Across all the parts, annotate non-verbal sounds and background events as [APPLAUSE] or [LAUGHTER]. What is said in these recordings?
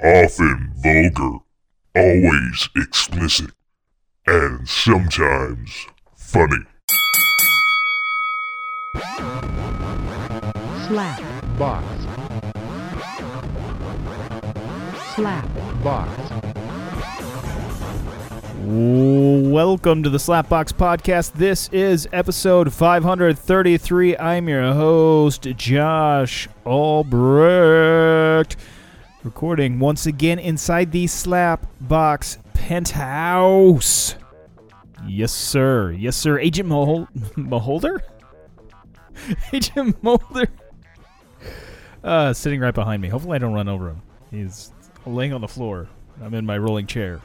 often vulgar, always explicit, and sometimes funny. slap, box, slap, box, Welcome to the Slapbox Podcast. This is episode 533. I'm your host, Josh Albrecht. Recording once again inside the Slapbox penthouse. Yes, sir. Yes, sir. Agent Mahol- [LAUGHS] Maholder? [LAUGHS] Agent Mulder. Uh, sitting right behind me. Hopefully, I don't run over him. He's laying on the floor. I'm in my rolling chair.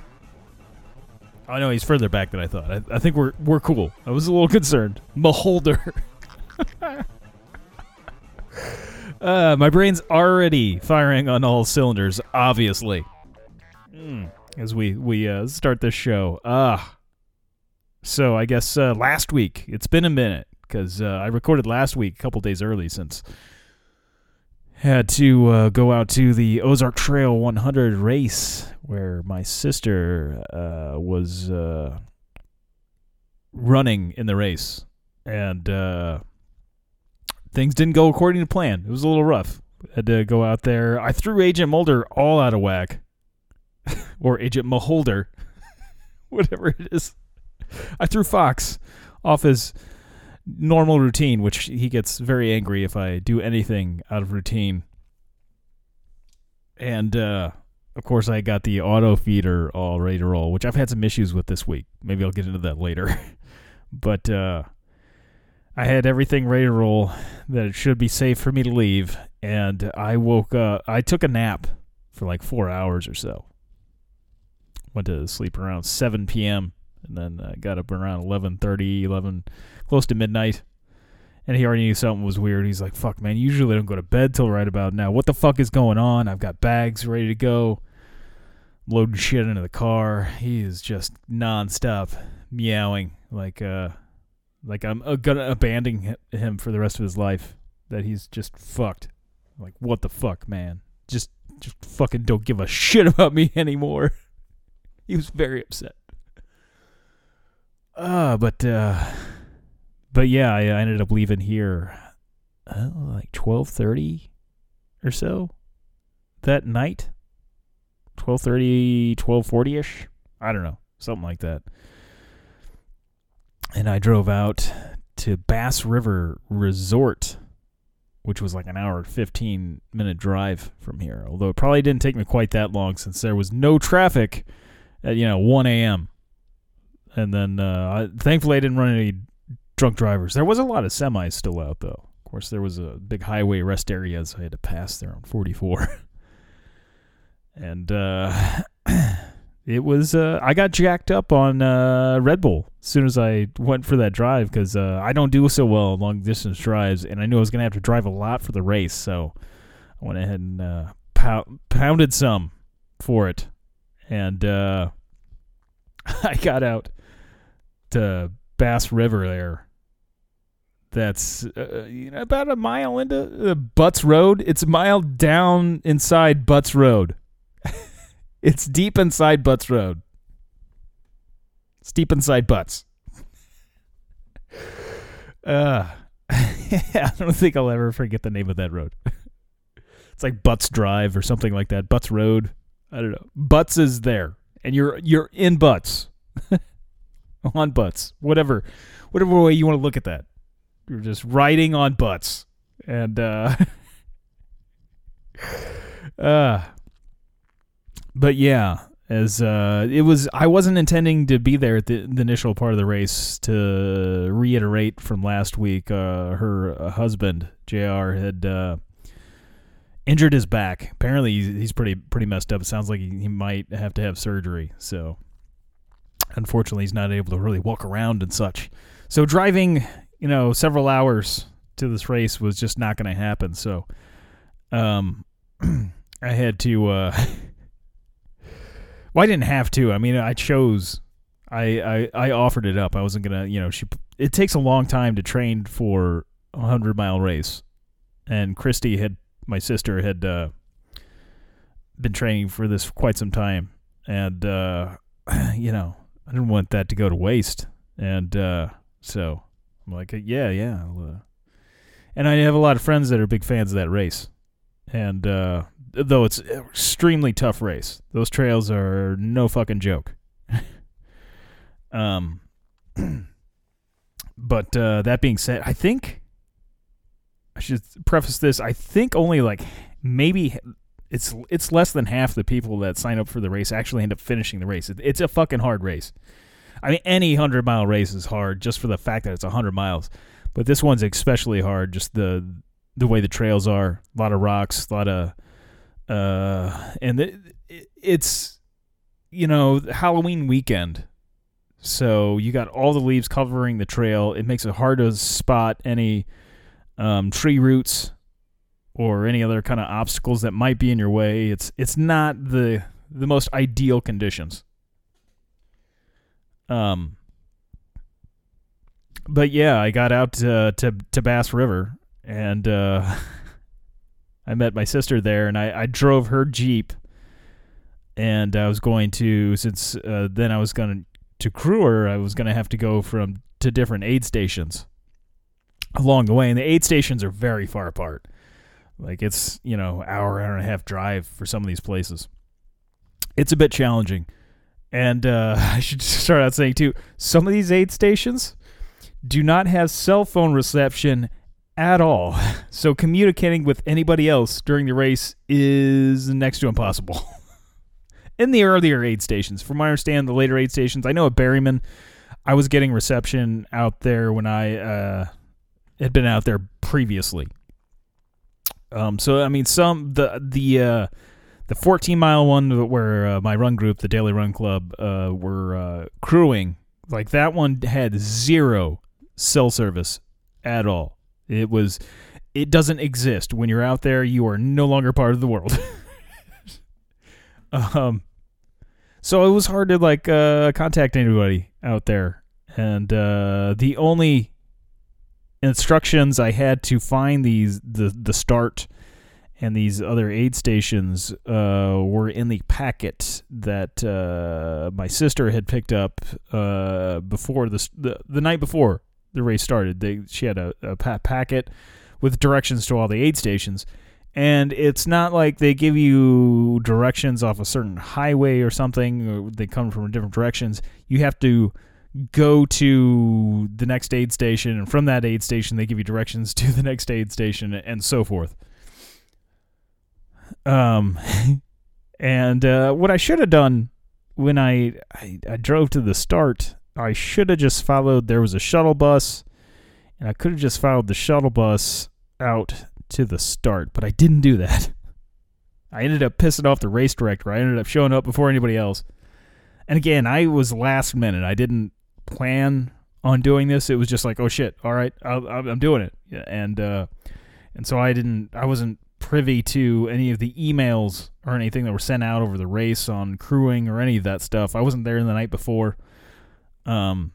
Oh no, he's further back than I thought. I, I think we're we're cool. I was a little concerned. Beholder. [LAUGHS] uh, my brain's already firing on all cylinders. Obviously, Mm, as we we uh, start this show. Ah, so I guess uh, last week it's been a minute because uh, I recorded last week a couple days early since had to uh, go out to the Ozark Trail 100 race where my sister uh, was uh, running in the race, and uh, things didn't go according to plan. It was a little rough. Had to go out there. I threw Agent Mulder all out of whack, [LAUGHS] or Agent Maholder, [LAUGHS] whatever it is. I threw Fox off his normal routine, which he gets very angry if I do anything out of routine. And uh, of course, I got the auto feeder all ready to roll, which I've had some issues with this week. Maybe I'll get into that later. [LAUGHS] but uh, I had everything ready to roll that it should be safe for me to leave. And I woke up, I took a nap for like four hours or so. Went to sleep around 7 p.m. and then uh, got up around 11:30, 11 close to midnight. And he already knew something was weird. He's like, fuck, man, usually I don't go to bed till right about now. What the fuck is going on? I've got bags ready to go. Loading shit into the car. He is just nonstop meowing like uh like I'm uh, gonna abandon him for the rest of his life. That he's just fucked. Like, what the fuck, man? Just just fucking don't give a shit [LAUGHS] about me anymore. [LAUGHS] he was very upset. Uh, but uh but yeah, I, I ended up leaving here uh, like twelve thirty or so that night. 12:30, 12:40 ish. I don't know, something like that. And I drove out to Bass River Resort, which was like an hour and 15 minute drive from here. Although it probably didn't take me quite that long since there was no traffic at you know 1 a.m. And then uh, I, thankfully I didn't run any drunk drivers. There was a lot of semis still out though. Of course, there was a big highway rest areas I had to pass there on 44. [LAUGHS] and uh, [CLEARS THROAT] it was uh, I got jacked up on uh, Red Bull as soon as I went for that drive because uh, I don't do so well on long distance drives, and I knew I was gonna have to drive a lot for the race, so I went ahead and uh, pou- pounded some for it, and uh, [LAUGHS] I got out to Bass River there. That's uh, you know, about a mile into Butts Road. It's a mile down inside Butts Road. [LAUGHS] it's deep inside Butts Road. It's deep inside Butts. [LAUGHS] uh, [LAUGHS] I don't think I'll ever forget the name of that road. [LAUGHS] it's like Butts Drive or something like that. Butts Road. I don't know. Butts is there, and you're you're in Butts, on Butts, whatever, whatever way you want to look at that. You're just riding on Butts, and uh, uh, but yeah, as uh, it was, I wasn't intending to be there at the, the initial part of the race. To reiterate from last week, uh, her uh, husband Jr. had uh, injured his back. Apparently, he's, pretty pretty messed up. It sounds like he, he might have to have surgery. So, unfortunately, he's not able to really walk around and such. So, driving, you know, several hours to this race was just not going to happen. So, um, [CLEARS THROAT] I had to. Uh, [LAUGHS] well, I didn't have to. I mean, I chose. I, I I offered it up. I wasn't gonna, you know, she. It takes a long time to train for a hundred mile race, and Christy had my sister had uh, been training for this for quite some time, and uh, [CLEARS THROAT] you know, I didn't want that to go to waste, and uh, so I'm like, yeah, yeah. Uh, and I have a lot of friends that are big fans of that race, and uh, though it's extremely tough race, those trails are no fucking joke. [LAUGHS] um, [CLEARS THROAT] but uh, that being said, I think I should preface this. I think only like maybe it's it's less than half the people that sign up for the race actually end up finishing the race. It, it's a fucking hard race. I mean, any hundred mile race is hard just for the fact that it's hundred miles, but this one's especially hard. Just the the way the trails are, a lot of rocks, a lot of uh, and it, it's you know Halloween weekend, so you got all the leaves covering the trail. It makes it hard to spot any um, tree roots or any other kind of obstacles that might be in your way. It's it's not the the most ideal conditions. Um, but yeah, I got out to to, to Bass River and uh, [LAUGHS] I met my sister there, and I, I drove her jeep, and I was going to since uh, then I was going to crew her. I was going to have to go from to different aid stations along the way, and the aid stations are very far apart. Like it's you know hour hour and a half drive for some of these places. It's a bit challenging, and uh, [LAUGHS] I should start out saying too. Some of these aid stations do not have cell phone reception at all, [LAUGHS] so communicating with anybody else during the race is next to impossible. [LAUGHS] In the earlier aid stations, from my understanding, the later aid stations, I know at Berryman, I was getting reception out there when I uh, had been out there previously. Um, so I mean, some the the uh, the 14 mile one where uh, my run group, the Daily Run Club, uh, were uh, crewing, like that one had zero cell service at all. It was, it doesn't exist when you're out there. You are no longer part of the world. [LAUGHS] um, so it was hard to like uh, contact anybody out there, and uh, the only instructions I had to find these the the start and these other aid stations uh, were in the packet that uh, my sister had picked up uh, before the, the the night before the race started. They she had a, a pa- packet with directions to all the aid stations, and it's not like they give you directions off a certain highway or something. Or they come from different directions. You have to go to the next aid station, and from that aid station, they give you directions to the next aid station, and so forth. Um, [LAUGHS] and uh, what I should have done when I, I I drove to the start, I should have just followed. There was a shuttle bus, and I could have just followed the shuttle bus out to the start, but I didn't do that. [LAUGHS] I ended up pissing off the race director. I ended up showing up before anybody else. And again, I was last minute. I didn't plan on doing this. It was just like, oh shit, all right, I'm doing it, and uh, and so I didn't. I wasn't privy to any of the emails or anything that were sent out over the race on crewing or any of that stuff. I wasn't there the night before, um,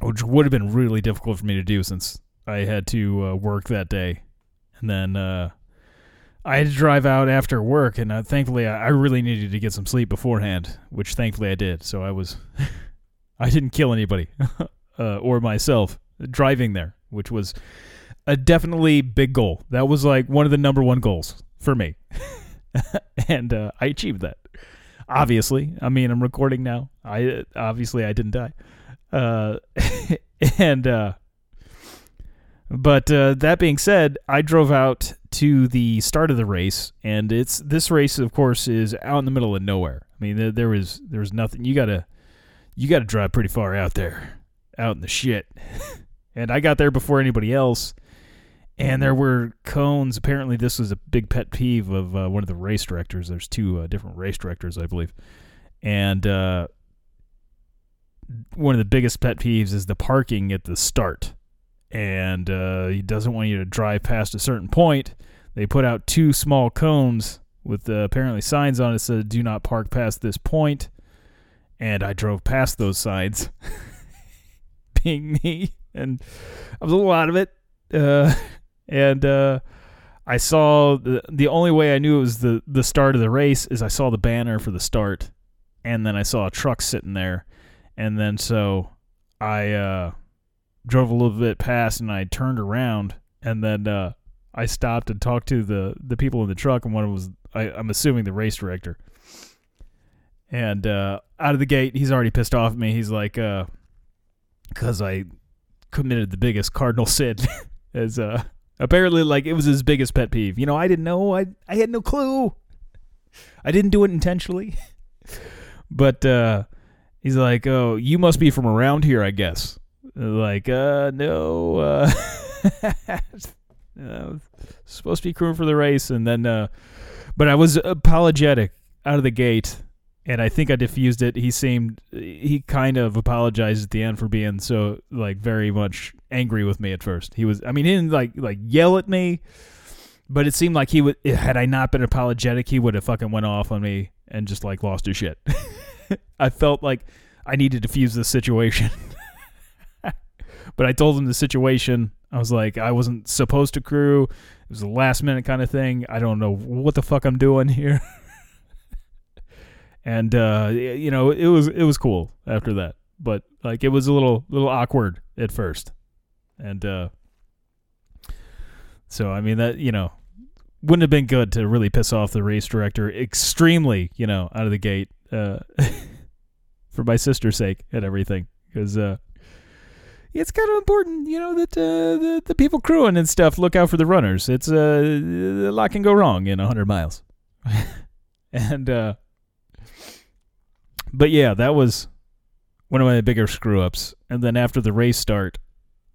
which would have been really difficult for me to do since I had to uh, work that day, and then uh, I had to drive out after work, and uh, thankfully I, I really needed to get some sleep beforehand, which thankfully I did. So I was, [LAUGHS] I didn't kill anybody [LAUGHS] uh, or myself driving there, which was a definitely big goal. That was like one of the number one goals for me, [LAUGHS] and uh, I achieved that. Obviously, I mean I'm recording now. I obviously I didn't die, uh, [LAUGHS] and uh, but uh, that being said, I drove out to the start of the race, and it's this race, of course, is out in the middle of nowhere. I mean, there, there was there was nothing. You gotta you gotta drive pretty far out there, out in the shit. [LAUGHS] and I got there before anybody else and there were cones. Apparently, this was a big pet peeve of uh, one of the race directors. There's two uh, different race directors, I believe, and uh, one of the biggest pet peeves is the parking at the start. And uh, he doesn't want you to drive past a certain point. They put out two small cones with uh, apparently signs on it that said "Do not park past this point." And I drove past those signs, [LAUGHS] being me, and I was a little out of it. Uh, [LAUGHS] and uh, I saw the the only way I knew it was the the start of the race is I saw the banner for the start, and then I saw a truck sitting there, and then so I uh, drove a little bit past and I turned around and then uh, I stopped and talked to the the people in the truck and one of them was I, I'm assuming the race director. And uh, out of the gate, he's already pissed off at me. He's like, because I committed the biggest cardinal [LAUGHS] sin, [LAUGHS] as uh, apparently like it was his biggest pet peeve. You know, I didn't know. I I had no clue. I didn't do it intentionally. [LAUGHS] but uh, he's like, "Oh, you must be from around here, I guess." Like, uh, no. Uh, [LAUGHS] uh, supposed to be crewing for the race, and then, uh, but I was apologetic out of the gate, and I think I diffused it. He seemed, he kind of apologized at the end for being so like very much angry with me at first. He was, I mean, he didn't like like yell at me, but it seemed like he would. Had I not been apologetic, he would have fucking went off on me and just like lost his shit. [LAUGHS] I felt like I needed to defuse this situation. [LAUGHS] but I told him the situation. I was like, I wasn't supposed to crew. It was a last minute kind of thing. I don't know what the fuck I'm doing here. [LAUGHS] and uh, you know, it was it was cool after that. But like it was a little little awkward at first. And uh so I mean that, you know, wouldn't have been good to really piss off the race director extremely, you know, out of the gate uh [LAUGHS] for my sister's sake and everything because uh it's kind of important, you know, that uh, the the people crewing and stuff look out for the runners. It's uh, a lot can go wrong in hundred miles, [LAUGHS] and uh, but yeah, that was one of my bigger screw ups. And then after the race start,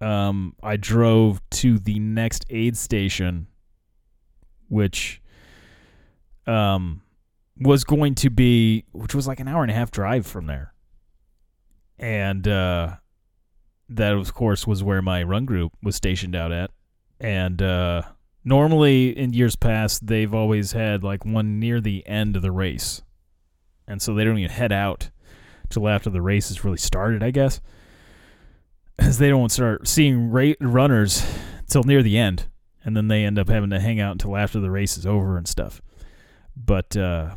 um, I drove to the next aid station, which um was going to be, which was like an hour and a half drive from there, and uh that of course was where my run group was stationed out at. And uh, normally in years past they've always had like one near the end of the race. And so they don't even head out till after the race has really started i guess as they don't start seeing runners till near the end and then they end up having to hang out until after the race is over and stuff but uh,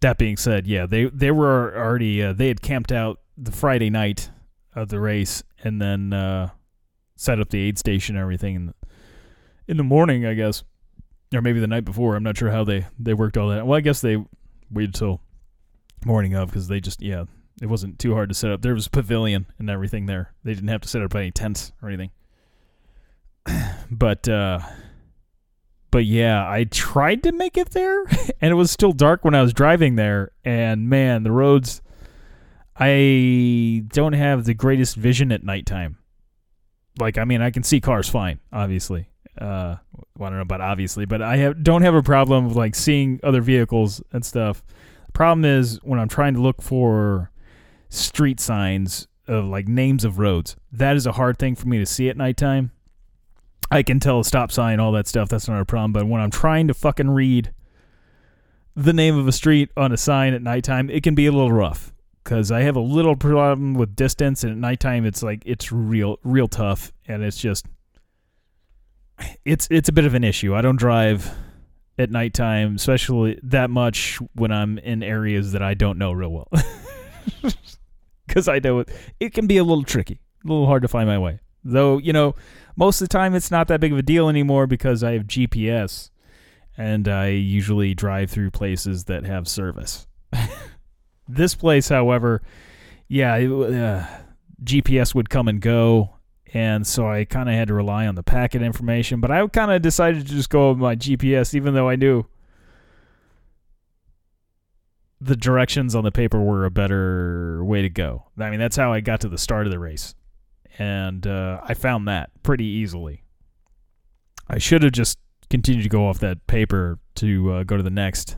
that being said yeah they they were already uh, they had camped out the friday night of the race and then uh, set up the aid station and everything in the, in the morning, I guess, or maybe the night before. I'm not sure how they they worked all that. Well, I guess they waited till morning of because they just yeah, it wasn't too hard to set up. There was a pavilion and everything there. They didn't have to set up any tents or anything. [CLEARS THROAT] but uh but yeah, I tried to make it there [LAUGHS] and it was still dark when I was driving there and man, the roads I don't have the greatest vision at nighttime. Like, I mean, I can see cars fine, obviously. Uh, well, I don't know about obviously, but I have don't have a problem with like seeing other vehicles and stuff. The problem is when I'm trying to look for street signs of like names of roads. That is a hard thing for me to see at nighttime. I can tell a stop sign, all that stuff. That's not a problem. But when I'm trying to fucking read the name of a street on a sign at nighttime, it can be a little rough because I have a little problem with distance, and at nighttime it's like it's real, real tough, and it's just it's it's a bit of an issue. I don't drive at nighttime, especially that much when I'm in areas that I don't know real well, [LAUGHS] because I know it, it can be a little tricky, a little hard to find my way. Though you know, most of the time it's not that big of a deal anymore because I have GPS, and I usually drive through places that have service. [LAUGHS] This place, however, yeah, it, uh, GPS would come and go, and so I kind of had to rely on the packet information. But I kind of decided to just go with my GPS, even though I knew the directions on the paper were a better way to go. I mean, that's how I got to the start of the race, and uh, I found that pretty easily. I should have just continued to go off that paper to uh, go to the next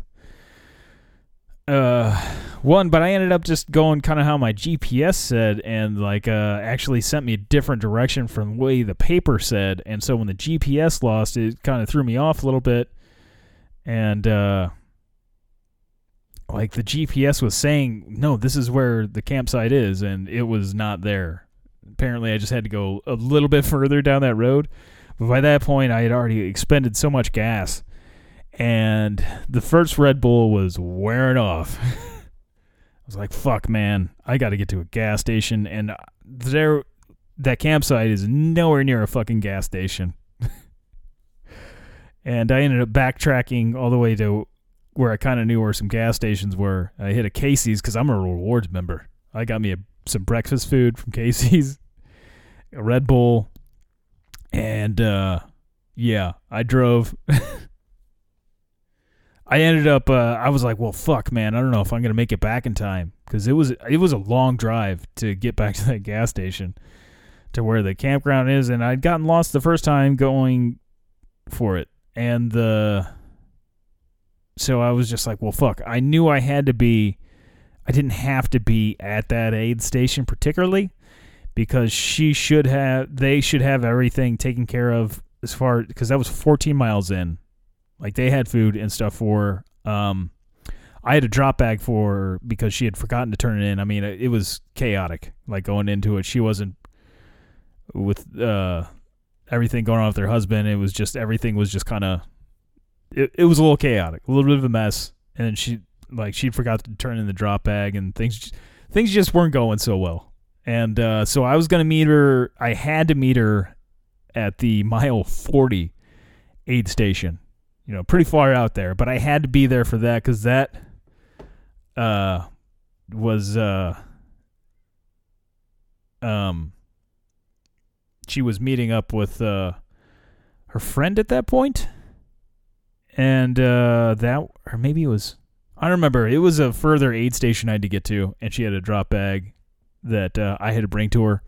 uh one but i ended up just going kind of how my gps said and like uh actually sent me a different direction from the way the paper said and so when the gps lost it kind of threw me off a little bit and uh like the gps was saying no this is where the campsite is and it was not there apparently i just had to go a little bit further down that road But by that point, I had already expended so much gas, and the first Red Bull was wearing off. [LAUGHS] I was like, "Fuck, man! I got to get to a gas station." And uh, there, that campsite is nowhere near a fucking gas station. [LAUGHS] and I ended up backtracking all the way to where I kind of knew where some gas stations were. I hit a Casey's because I'm a rewards member. I got me a, some breakfast food from [LAUGHS] Casey's, a Red Bull, and uh, yeah, I drove. [LAUGHS] I ended up. Uh, I was like, "Well, fuck, man. I don't know if I'm gonna make it back in time because it was it was a long drive to get back [LAUGHS] to that gas station, to where the campground is, and I'd gotten lost the first time going for it, and the so I was just like, well, fuck. I knew I had to be, I didn't have to be at that aid station particularly because she should have, they should have everything taken care of as far, because that was 14 miles in. Like they had food and stuff for, um, I had a drop bag for because she had forgotten to turn it in. I mean, it, it was chaotic, like going into it. She wasn't with, uh, everything going on with her husband. It was just, everything was just kind of, it, it was a little chaotic, a little bit of a mess, and she like she forgot to turn in the drop bag, and things things just weren't going so well. And uh, so I was gonna meet her. I had to meet her at the mile forty aid station. You know, pretty far out there, but I had to be there for that because that uh was uh um she was meeting up with uh her friend at that point and uh, that or maybe it was I don't remember. It was a further aid station I had to get to, and she had a drop bag that uh, I had to bring to her.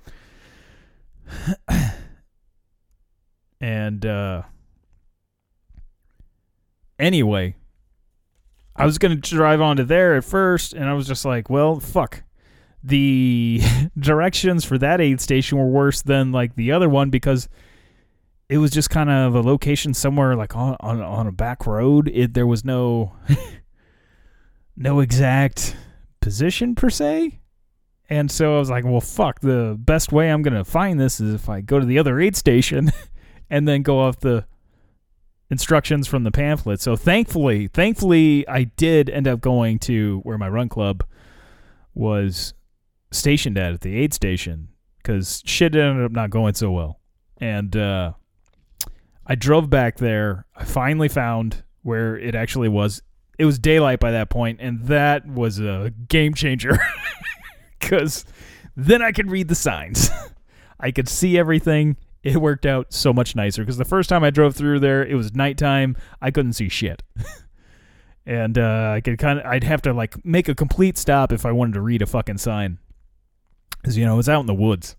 [COUGHS] and uh, anyway, I was gonna drive onto there at first, and I was just like, "Well, fuck." The [LAUGHS] directions for that aid station were worse than like the other one because it was just kind of a location somewhere like on on, on a back road. It there was no [LAUGHS] no exact position per se. And so I was like, well, fuck, the best way I'm going to find this is if I go to the other aid station [LAUGHS] and then go off the instructions from the pamphlet. So thankfully, thankfully I did end up going to where my run club was stationed at at the aid station cuz shit ended up not going so well. And uh I drove back there. I finally found where it actually was. It was daylight by that point, and that was a game changer. [LAUGHS] Because then I could read the signs. [LAUGHS] I could see everything. It worked out so much nicer. Because the first time I drove through there, it was nighttime. I couldn't see shit. [LAUGHS] and uh, I could kind of, I'd have to like make a complete stop if I wanted to read a fucking sign. Because you know, it was out in the woods,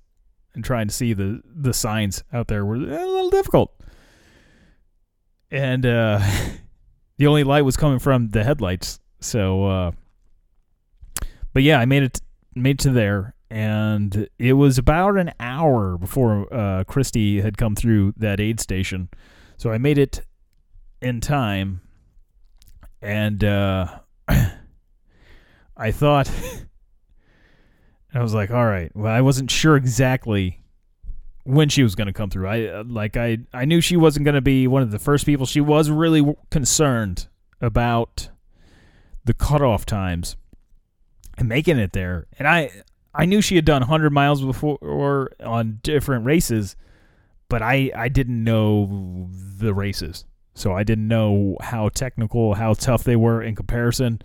and trying to see the the signs out there were a little difficult and uh, [LAUGHS] the only light was coming from the headlights. So, uh, but yeah, I made it made it to there, and it was about an hour before uh, Christy had come through that aid station. So I made it in time, and uh, [COUGHS] I thought. [LAUGHS] I was like, all right. Well, I wasn't sure exactly when she was going to come through. I uh, like I I knew she wasn't going to be one of the first people. She was really w- concerned about the cutoff times and making it there. And I I knew she had done 100 miles before on different races, but I I didn't know the races. So I didn't know how technical, how tough they were in comparison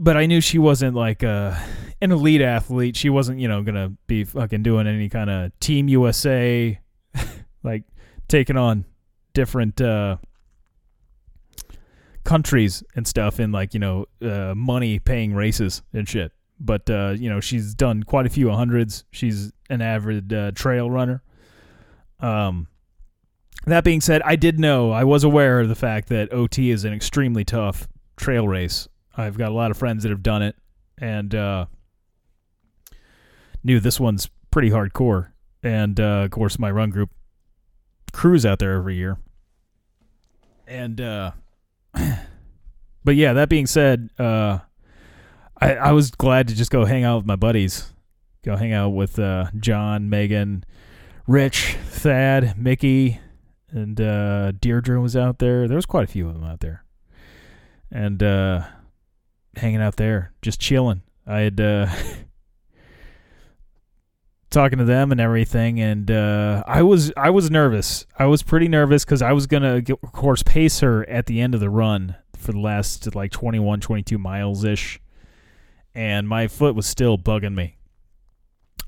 but I knew she wasn't like uh, an elite athlete. She wasn't, you know, gonna be fucking doing any kind of Team USA, [LAUGHS] like taking on different uh, countries and stuff in like you know uh, money paying races and shit. But uh, you know, she's done quite a few hundreds. She's an avid uh, trail runner. Um, that being said, I did know I was aware of the fact that OT is an extremely tough trail race I've got a lot of friends that have done it, and uh, knew this one's pretty hardcore. And uh, of course, my run group cruise out there every year. And uh, [CLEARS THROAT] but yeah, that being said, uh, I I was glad to just go hang out with my buddies, go hang out with uh, John, Megan, Rich, Thad, Mickey, and uh, Deirdre was out there. There was quite a few of them out there, and uh, hanging out there, just chilling. I had uh, [LAUGHS] talking to them and everything, and uh, I was I was nervous. I was pretty nervous because I was gonna, of course, pace her at the end of the run for the last like 21, 22 miles ish, and my foot was still bugging me.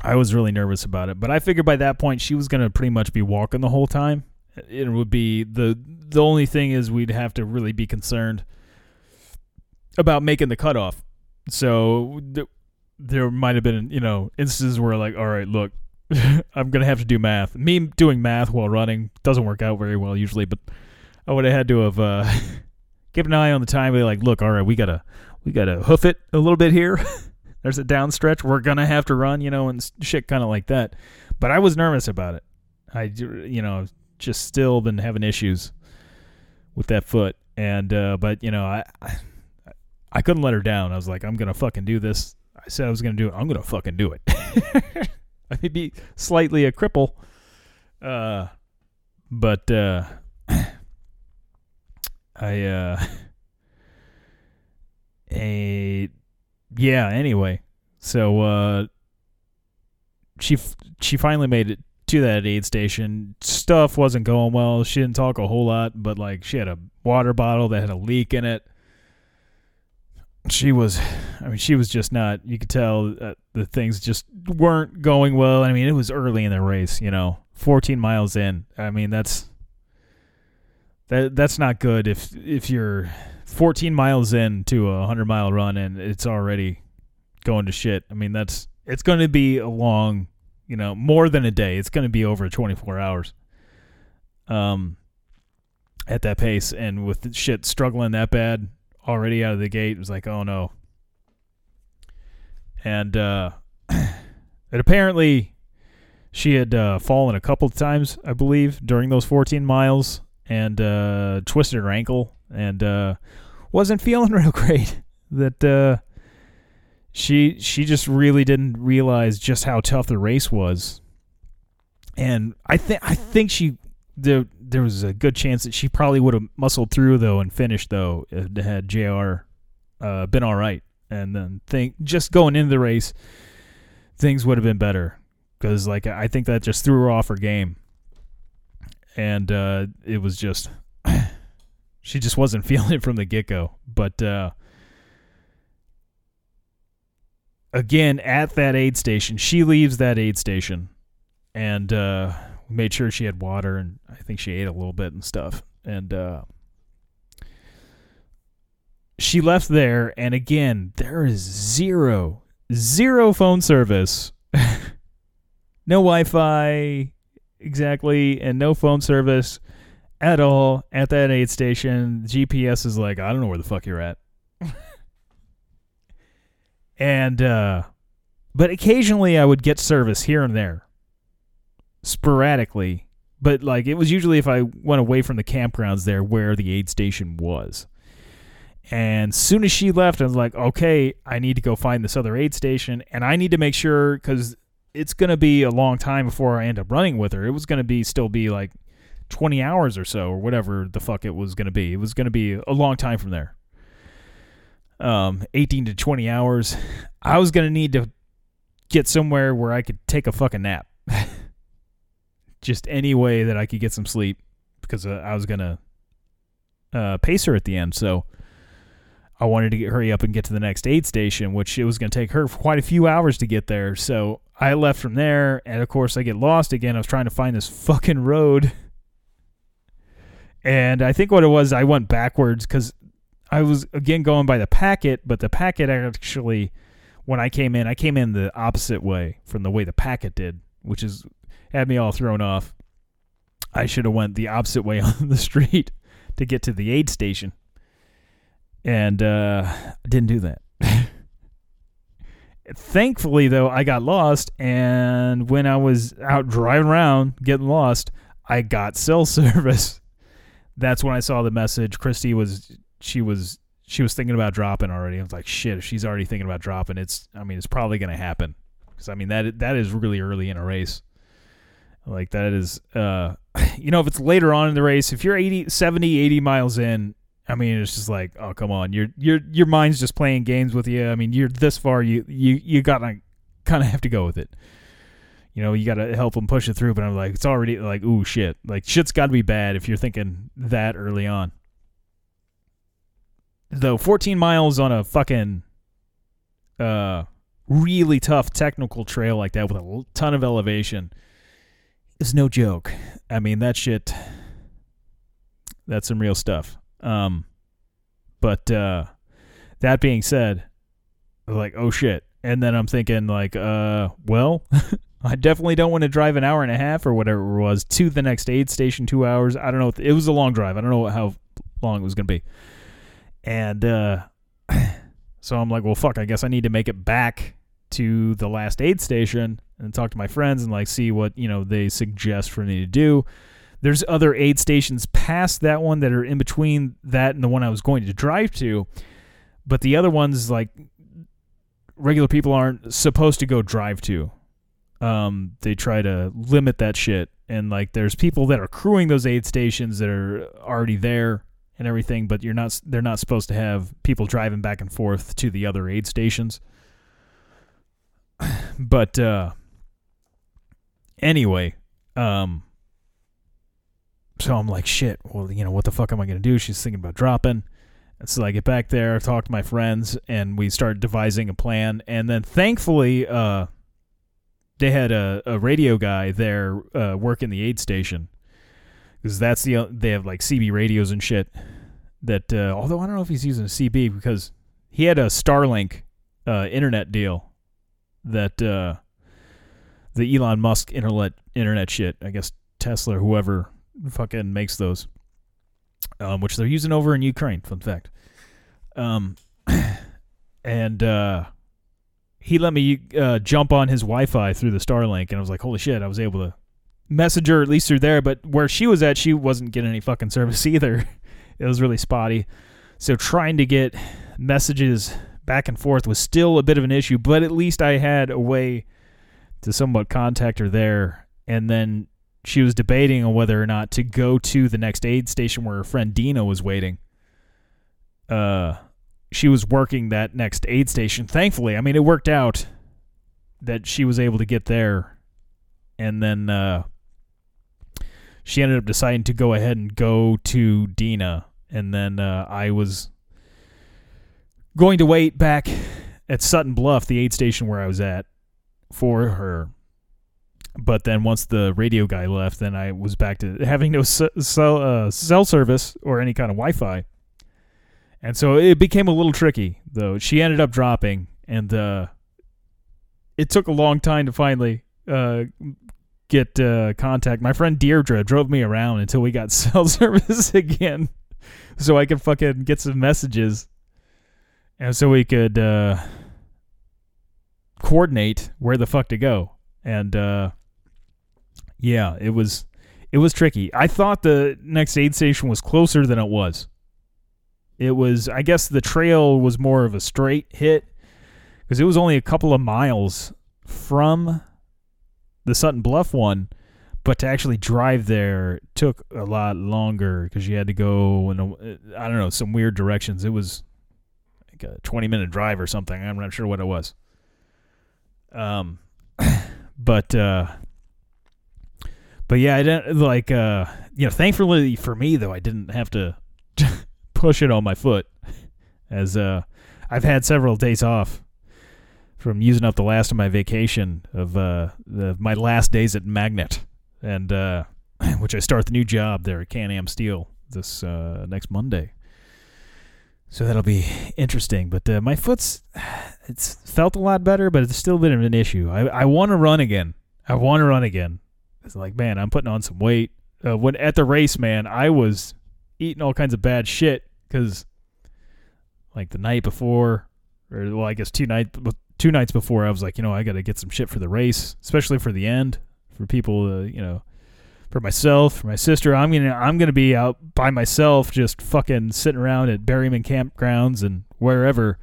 I was really nervous about it, but I figured by that point she was gonna pretty much be walking the whole time. It would be the the only thing is we'd have to really be concerned about making the cutoff. So th- there might have been, you know, instances where like, all right, look, [LAUGHS] I'm gonna have to do math. Me doing math while running doesn't work out very well usually, but I would have had to have uh, [LAUGHS] kept an eye on the time. Be like, look, all right, we gotta we gotta hoof it a little bit here. [LAUGHS] There's a down stretch. We're gonna have to run, you know, and shit kind of like that. But I was nervous about it. I, you know, just still been having issues with that foot, and uh, but you know, I, I I couldn't let her down. I was like, I'm gonna fucking do this. I said I was gonna do it. I'm gonna fucking do it. [LAUGHS] I may be slightly a cripple, uh, but uh, [CLEARS THROAT] I uh, [LAUGHS] a yeah. Anyway, so uh, she she finally made it to that aid station. Stuff wasn't going well. She didn't talk a whole lot, but like she had a water bottle that had a leak in it she was i mean she was just not you could tell the things just weren't going well. I mean it was early in the race you know 14 miles in. I mean that's that that's not good if if you're 14 miles in to a 100 mile run and it's already going to shit. I mean that's it's going to be a long you know more than a day. It's going to be over 24 hours um at that pace. And with shit struggling that bad already out of the gate. It was like, oh no. And uh, [CLEARS THROAT] it apparently she had uh, fallen a couple of times, I believe, during those 14 miles and uh, twisted her ankle and uh, wasn't [LAUGHS] feeling real great. That uh, she she just really didn't realize just how tough the race was. And I think I think she there there was a good chance that she probably would have muscled through though and finished though had Jr. Uh, been all right. And then think just going into the race, things would have been better because like I think that just threw her off her game, and uh, it was just [COUGHS] she just wasn't [LAUGHS] feeling it from the get go. But uh, again, at that aid station, she leaves that aid station, and uh, made sure she had water and I think she ate a little bit and stuff. And uh, she left there, and again, there is zero, zero phone service, [LAUGHS] no Wi Fi exactly, and no phone service at all at that aid station. GPS is like, I don't know where the fuck you're at. [LAUGHS] and, uh, but occasionally I would get service here and there sporadically, but like it was usually if I went away from the campgrounds there where the aid station was. And soon as she left, I was like, okay, I need to go find this other aid station, and I need to make sure because it's gonna be a long time before I end up running with her. It was gonna be still be like twenty hours or so, or whatever the fuck it was gonna be. It was gonna be a long time from there. Um, eighteen to twenty hours. I was gonna need to get somewhere where I could take a fucking nap. [LAUGHS] just any way that I could get some sleep because uh, I was gonna uh, pace her at the end. So I wanted to get, hurry up and get to the next aid station, which it was gonna take her quite a few hours to get there. So I left from there, and of course I get lost again. I was trying to find this fucking road, and I think what it was, I went backwards because I was again going by the packet, but the packet actually, when I came in, I came in the opposite way from the way the packet did, which is had me all thrown off. I should have went the opposite way [LAUGHS] on the street to get to the aid station, and uh, didn't do that. [LAUGHS] Thankfully, though, I got lost, and when I was out driving around getting lost, I got cell [LAUGHS] service. That's when I saw the message. Christy was she was she was thinking about dropping already. I was like, shit, if she's already thinking about dropping, it's I mean, it's probably gonna happen because I mean that that is really early in a race Like that is uh [LAUGHS] you know if it's later on in the race, if you're 80 70 80 miles in, I mean it's just like, oh come on, your your your mind's just playing games with you. I mean, you're this far, you you you got to kind of have to go with it. You know, you got to help them push it through, but I'm like it's already like ooh shit. Like shit's got to be bad if you're thinking that early on. Though 14 miles on a fucking uh really tough technical trail like that with a ton of elevation is no joke. I mean, that shit that's some real stuff. Um but uh that being said, like oh shit. And then I'm thinking like uh well, [LAUGHS] I definitely don't want to drive an hour and a half or whatever it was to the next aid station 2 hours. I don't know. It was a long drive. I don't know how long it was going to be. And uh [CLEARS THROAT] so I'm like, well fuck, I guess I need to make it back to the last aid station and talk to my friends and like see what you know they suggest for me to do. There's other aid stations past that one that are in between that and the one I was going to drive to, but the other ones like regular people aren't supposed to go drive to. Um, they try to limit that shit, and like there's people that are crewing those aid stations that are already there and everything, but you're not. They're not supposed to have people driving back and forth to the other aid stations [CLEARS THROAT] but uh anyway um so i'm like shit well you know what the fuck am i gonna do? She's thinking about dropping. And so i get back there talk to my friends and we start devising a plan. And then thankfully uh they had a, a radio guy there uh working the aid station. Because that's the they have like cb radios and shit that uh although i don't know if he's using a cb because he had a starlink uh internet deal that uh, the Elon Musk internet internet shit. I guess Tesla whoever fucking makes those, um, which they're using over in Ukraine. Fun fact. Um, [CLEARS THROAT] and uh, he let me uh, jump on his Wi-Fi through the Starlink, and I was like, holy shit! I was able to message her at least through there. But where she was at, she wasn't getting any fucking service [LAUGHS] either. it was really spotty. So trying to get messages back and forth was still a bit of an issue, but at least I had a way to somewhat contact her there. And then she was debating on whether or not to go to the next aid station where her friend Dina was waiting. Uh, she was working that next aid station. Thankfully, I mean, it worked out that she was able to get there. And then uh, she ended up deciding to go ahead and go to Dina. And then uh, I was going to wait back at Sutton Bluff, the aid station where I was at, for her. But then once the radio guy left, then I was back to having no cell, uh, cell service or any kind of Wi Fi. And so it became a little tricky, though. She ended up dropping, and uh, it took a long time to finally uh, get uh, contact. My friend Deirdre drove me around until we got [LAUGHS] cell service again, so I could fucking get some messages and so we could uh, coordinate where the fuck to go. And uh, yeah, it was it was tricky. I thought the next aid station was closer than it was. It was, I guess, the trail was more of a straight hit because it was only a couple of miles from the Sutton Bluff one, but to actually drive there took a lot longer because you had to go in a, I don't know some weird directions. It was like a 20 minute drive or something. I'm not sure what it was. Um, [COUGHS] but uh, but yeah, I didn't like uh, you know. Thankfully for me though, I didn't have to [LAUGHS] push it on my foot, as uh, I've had several days off from using up the last of my vacation of uh, the, my last days at Magnet, and uh, [COUGHS] which I start the new job there at Can-Am Steel this uh, next Monday. So that'll be interesting. But uh, my foot's it's felt a lot better, but it's still of an issue. I I want to run again. I want to run again. It's like man, I'm putting on some weight. Uh, when at the race, man, I was eating all kinds of bad shit because like the night before, or well, I guess two night two nights before, I was like, you know, I got to get some shit for the race, especially for the end, for people, uh, you know, for myself, for my sister. I'm gonna I'm gonna be out by myself, just fucking sitting around at Berryman campgrounds and wherever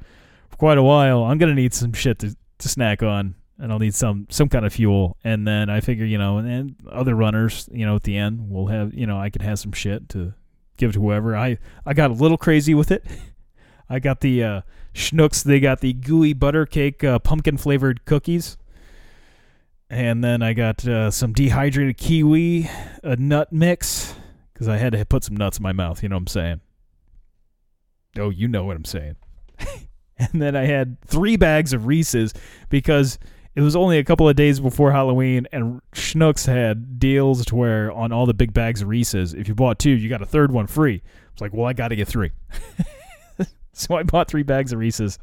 for quite a while. I'm gonna need some shit to, to snack on. and I'll need some some kind of fuel. And then I figure, you know, and then other runners, you know, at the end we'll have, you know, I could have some shit to give to whoever. I I got a little crazy with it. [LAUGHS] I got the uh, Schnucks. They got the gooey butter cake uh, pumpkin flavored cookies. And then I got uh, some dehydrated kiwi, a nut mix, because I had to put some nuts in my mouth. You know what I'm saying? Oh, you know what I'm saying. [LAUGHS] and then I had three bags of Reese's because it was only a couple of days before Halloween, and Schnucks had deals to where on all the big bags of Reese's, if you bought two, you got a third one free. It's like, well, I got to get three. [LAUGHS] so I bought three bags of Reese's.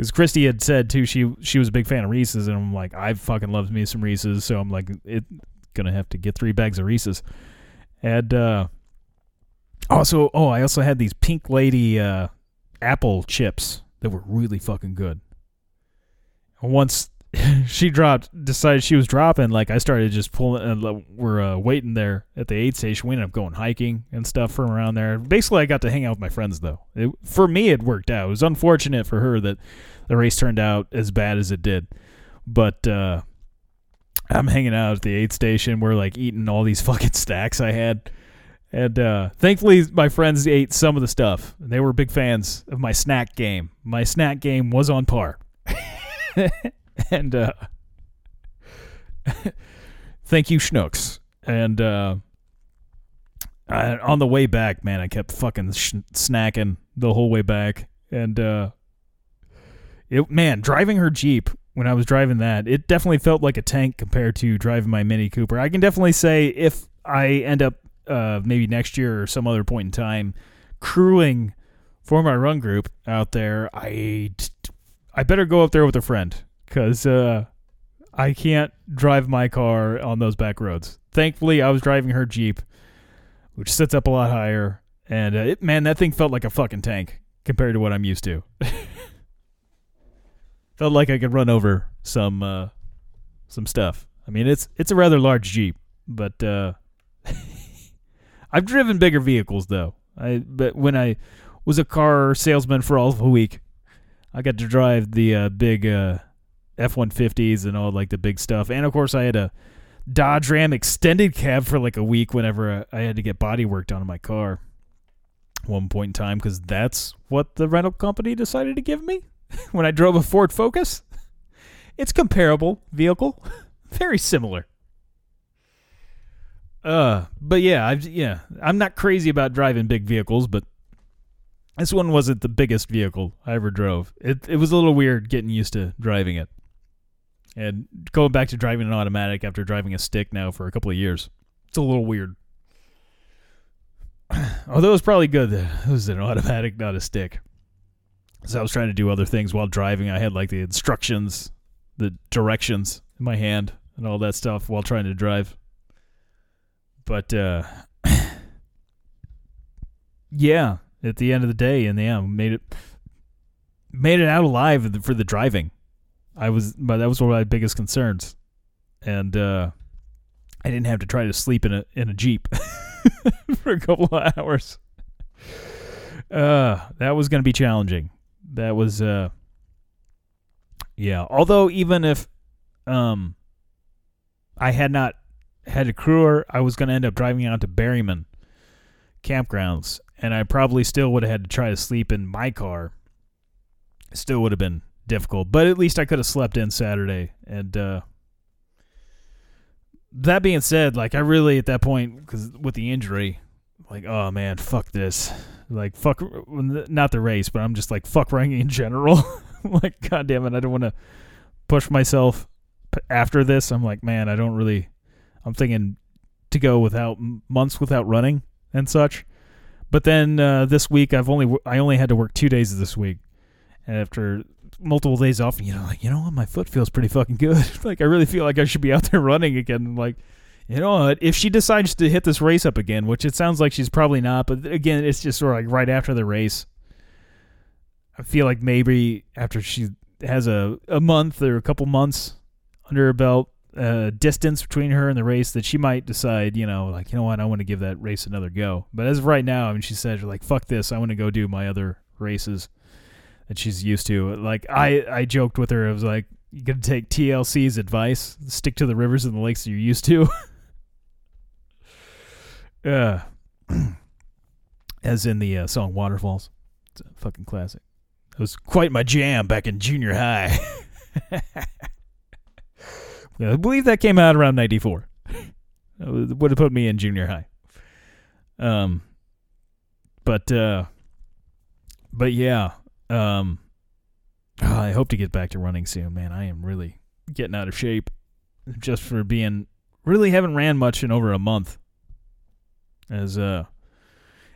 Because Christy had said too, she she was a big fan of Reese's, and I'm like, I fucking love me some Reese's, so I'm like, it gonna have to get three bags of Reese's. And uh, also, oh, I also had these Pink Lady uh, apple chips that were really fucking good. And once [LAUGHS] she dropped, decided she was dropping, like I started just pulling. Uh, we're uh, waiting there at the aid station. We ended up going hiking and stuff from around there. Basically, I got to hang out with my friends though. It, for me, it worked out. It was unfortunate for her that the race turned out as bad as it did, but. uh I'm hanging out at the aid station. We're like eating all these [LAUGHS] fucking stacks I had. And uh, thankfully, my friends ate some of the stuff. They were big fans of my snack game. My snack game was on par. [LAUGHS] and uh, [LAUGHS] thank you, Schnucks. And uh, I, on the way back, man, I kept fucking sh- snacking the whole way back. And uh, it, man, driving her Jeep when I was driving that, it definitely felt like a tank compared to driving my Mini Cooper. I can definitely say if I end up uh, maybe next year or some other point in time crewing for my run group out there, I I better go up there with a friend because uh, I can't drive my car on those back roads. Thankfully, I was driving her Jeep, which sits up a lot higher, and uh, it, man, that thing felt like a fucking tank compared to what I'm used to. [LAUGHS] felt like I could run over some uh, some stuff. I mean, it's it's a rather large Jeep, but uh, [LAUGHS] I've driven bigger vehicles though. I but when I was a car salesman for all of a week, I got to drive the uh, big uh, F one fifties and all like the big stuff, and of course I had a Dodge Ram extended cab for like a week whenever I had to get body work done on my car. One point in time, because that's what the rental company decided to give me [LAUGHS] when I drove a Ford Focus. It's comparable vehicle, [LAUGHS] very similar. Uh, but yeah, I've yeah, I'm not crazy about driving big vehicles, but this one wasn't the biggest vehicle I ever drove. It it was a little weird getting used to driving it. And going back to driving an automatic after driving a stick now for a couple of years. It's a little weird. [CLEARS THROAT] Although it was probably good that it was an automatic, not a stick. So I was trying to do other things while driving. I had like the instructions, the directions in my hand, and all that stuff while trying to drive. But uh, [CLEARS THROAT] yeah, at the end of the day, and yeah, made it made it out alive for the driving. I was, but that was one of my biggest concerns, and uh, I didn't have to try to sleep in a in a jeep [LAUGHS] for a couple of hours. Uh, that was going to be challenging. That was, uh, yeah. Although even if, um, I had not had a crewer, I was going to end up driving out to Berryman campgrounds, and I probably still would have had to try to sleep in my car. Still would have been difficult, but at least I could have slept in Saturday. And uh, that being said, like I really at that point, because with the injury, like oh man, fuck this. Like fuck, not the race, but I'm just like fuck running in general. [LAUGHS] like god damn it, I don't want to push myself after this. I'm like man, I don't really. I'm thinking to go without months without running and such. But then uh, this week I've only I only had to work two days of this week, and after multiple days off, you know, like you know what, my foot feels pretty fucking good. [LAUGHS] like I really feel like I should be out there [LAUGHS] running again. Like, you know what, if she decides to hit this race up again, which it sounds like she's probably not, but again, it's just sort of like right after the race. I feel like maybe after she has a a month or a couple months under her belt, uh, distance between her and the race that she might decide, you know, like, you know what, I want to give that race another go. But as of right now, I mean, she said, like, fuck this, I want to go do my other races that she's used to. Like, I, I joked with her, I was like, You gonna take TLC's advice? Stick to the rivers and the lakes that you're used to. [LAUGHS] uh, [CLEARS THROAT] as in the uh, song Waterfalls. It's a fucking classic. It was quite my jam back in junior high. [LAUGHS] I believe that came out around 94. [LAUGHS] It would have put me in junior high. Um, but, uh, but yeah, um, oh, [SIGHS] I hope to get back to running soon, man. I am really getting out of shape just for being, really haven't ran much in over a month. As, uh,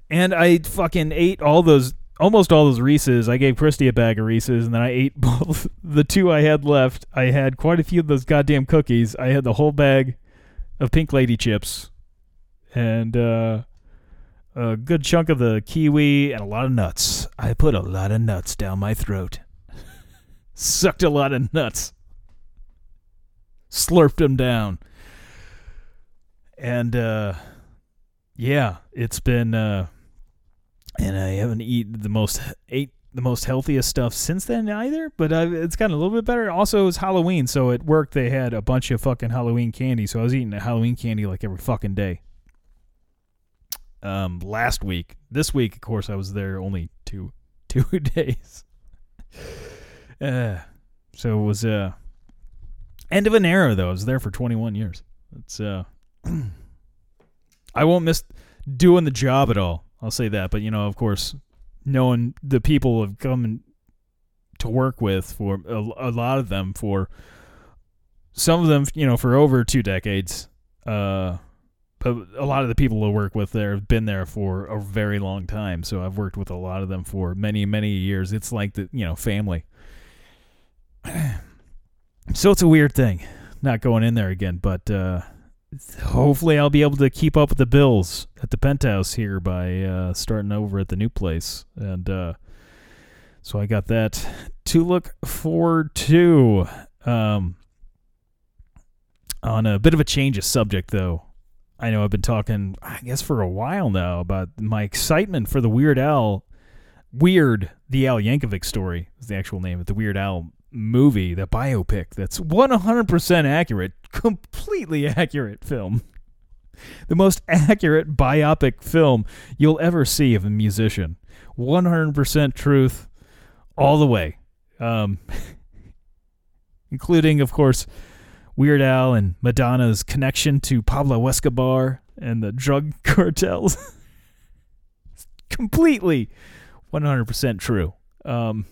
and I fucking ate all those, almost all those Reese's. I gave Christy a bag of Reese's, and then I ate [LAUGHS] both the two I had left. I had quite a few of those goddamn cookies. I had the whole bag of Pink Lady chips, and uh, a good chunk of the kiwi, and a lot of nuts. I put a lot of nuts down my throat. [LAUGHS] Sucked a lot of nuts. Slurped them down. And uh yeah, it's been uh and I haven't eaten the most ate the most healthiest stuff since then either, but it's gotten a little bit better. Also, it was Halloween, so at work they had a bunch of fucking Halloween candy, so I was eating Halloween candy like every fucking day. Um, last week, this week, of course, I was there only two [LAUGHS] two days. Uh, so it was uh end of an era though. I was there for 21 years. It's uh [CLEARS THROAT] I won't miss doing the job at all. I'll say that. But you know, of course, knowing the people have come to work with for a, a lot of them for some of them, you know, for over two decades. Uh, but a lot of the people I work with there have been there for a very long time. So I've worked with a lot of them for many, many years. It's like the you know family. [CLEARS THROAT] so it's a weird thing, not going in there again. But uh, hopefully I'll be able to keep up with the bills at the penthouse here by uh, starting over at the new place, and uh, so I got that to look forward to. Um, on a bit of a change of subject, though, I know I've been talking, I guess, for a while now about my excitement for the Weird Al, Weird, the Al Yankovic story is the actual name of the Weird Al movie, the biopic that's 100% accurate, completely [LAUGHS] accurate film. The most accurate biopic film you'll ever see of a musician. 100% truth all the way. Um, [LAUGHS] including, of course, Weird Al and Madonna's connection to Pablo Escobar and the drug [LAUGHS] cartels. completely 100% true. Um,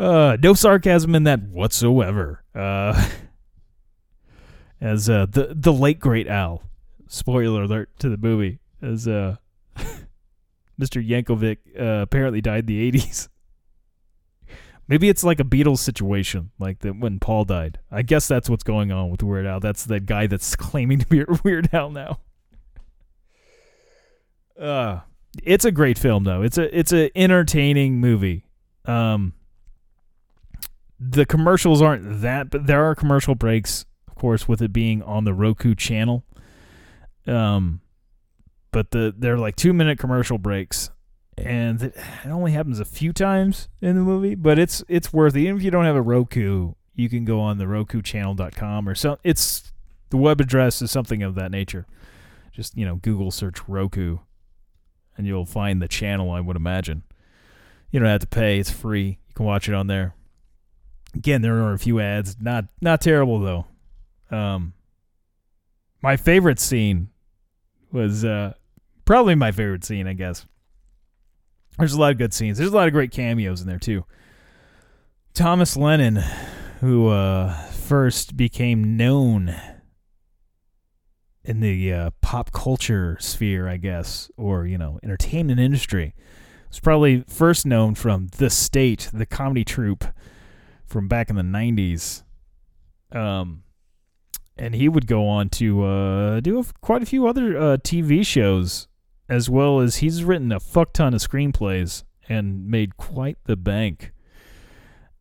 Uh, no sarcasm in that whatsoever. Uh, [LAUGHS] as uh, the the late great Al, spoiler alert to the movie, as uh, [LAUGHS] Mr. Yankovic uh, apparently died in the '80s. [LAUGHS] Maybe it's like a Beatles situation, like the, when Paul died. I guess that's what's going on with Weird Al. That's the guy that's claiming to be Weird Al now. Uh, it's a great film though. It's a it's an entertaining movie. Um, the commercials aren't that, but there are commercial breaks, of course, with it being on the Roku channel. Um, but the they're like two minute commercial breaks, and it only happens a few times in the movie. But it's it's worth it. Even if you don't have a Roku, you can go on the Roku RokuChannel.com or so. It's the web address is something of that nature. Just you know, Google search Roku, and you'll find the channel. I would imagine. You don't have to pay; it's free. You can watch it on there. Again, there are a few ads. Not not terrible though. Um, my favorite scene was uh, probably my favorite scene, I guess. There's a lot of good scenes. There's a lot of great cameos in there too. Thomas Lennon, who uh, first became known in the uh, pop culture sphere, I guess, or you know, entertainment industry, was probably first known from The State, the comedy troupe from back in the 90s. Um, and he would go on to uh, do quite a few other uh, TV shows, as well as he's written a fuck ton of screenplays and made quite the bank.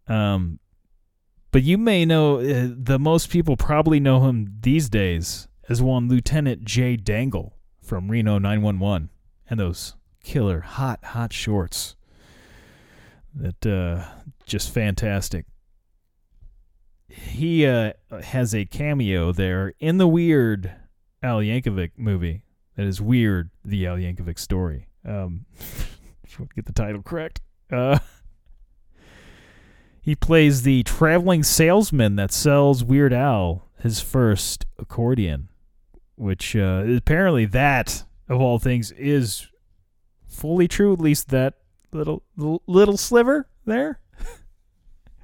Um, but you may know uh, the most people probably know him these days as one Lieutenant Jay Dangle from Reno 911 and those killer hot hot shorts. that uh, just fantastic. He uh, has a cameo there in the weird Al Yankovic movie. That is weird. The Al Yankovic story. Um, [LAUGHS] get the title correct, uh, he plays the traveling salesman that sells Weird Al his first accordion, which uh, apparently that of all things is fully true. At least that little little sliver there. [LAUGHS]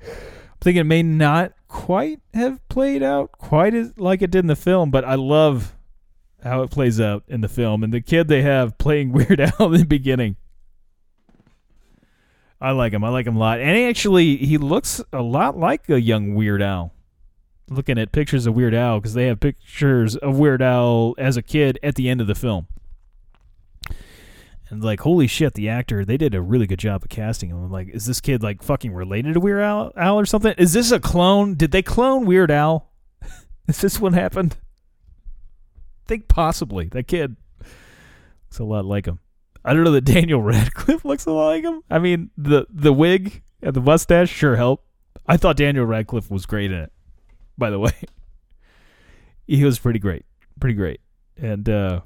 I'm thinking it may not quite have played out quite as like it did in the film, but I love how it plays out in the film and the kid they have playing [LAUGHS] Weird Al in the beginning. I like him. I like him a lot. And he actually he looks a lot like a young Weird Al. Looking at pictures of Weird Al because they have pictures of Weird Al as a kid at the end of the film and like holy shit the actor they did a really good job of casting him. I'm like is this kid like fucking related to weird al, al or something? Is this a clone? Did they clone weird al? [LAUGHS] Is this what happened? I think possibly. That kid looks a lot like him. I don't know that [LAUGHS] daniel radcliffe looks a lot like him. I mean the the wig and the mustache sure help. I thought daniel radcliffe was great in it by the way. [LAUGHS] He was pretty great. Pretty great. And uh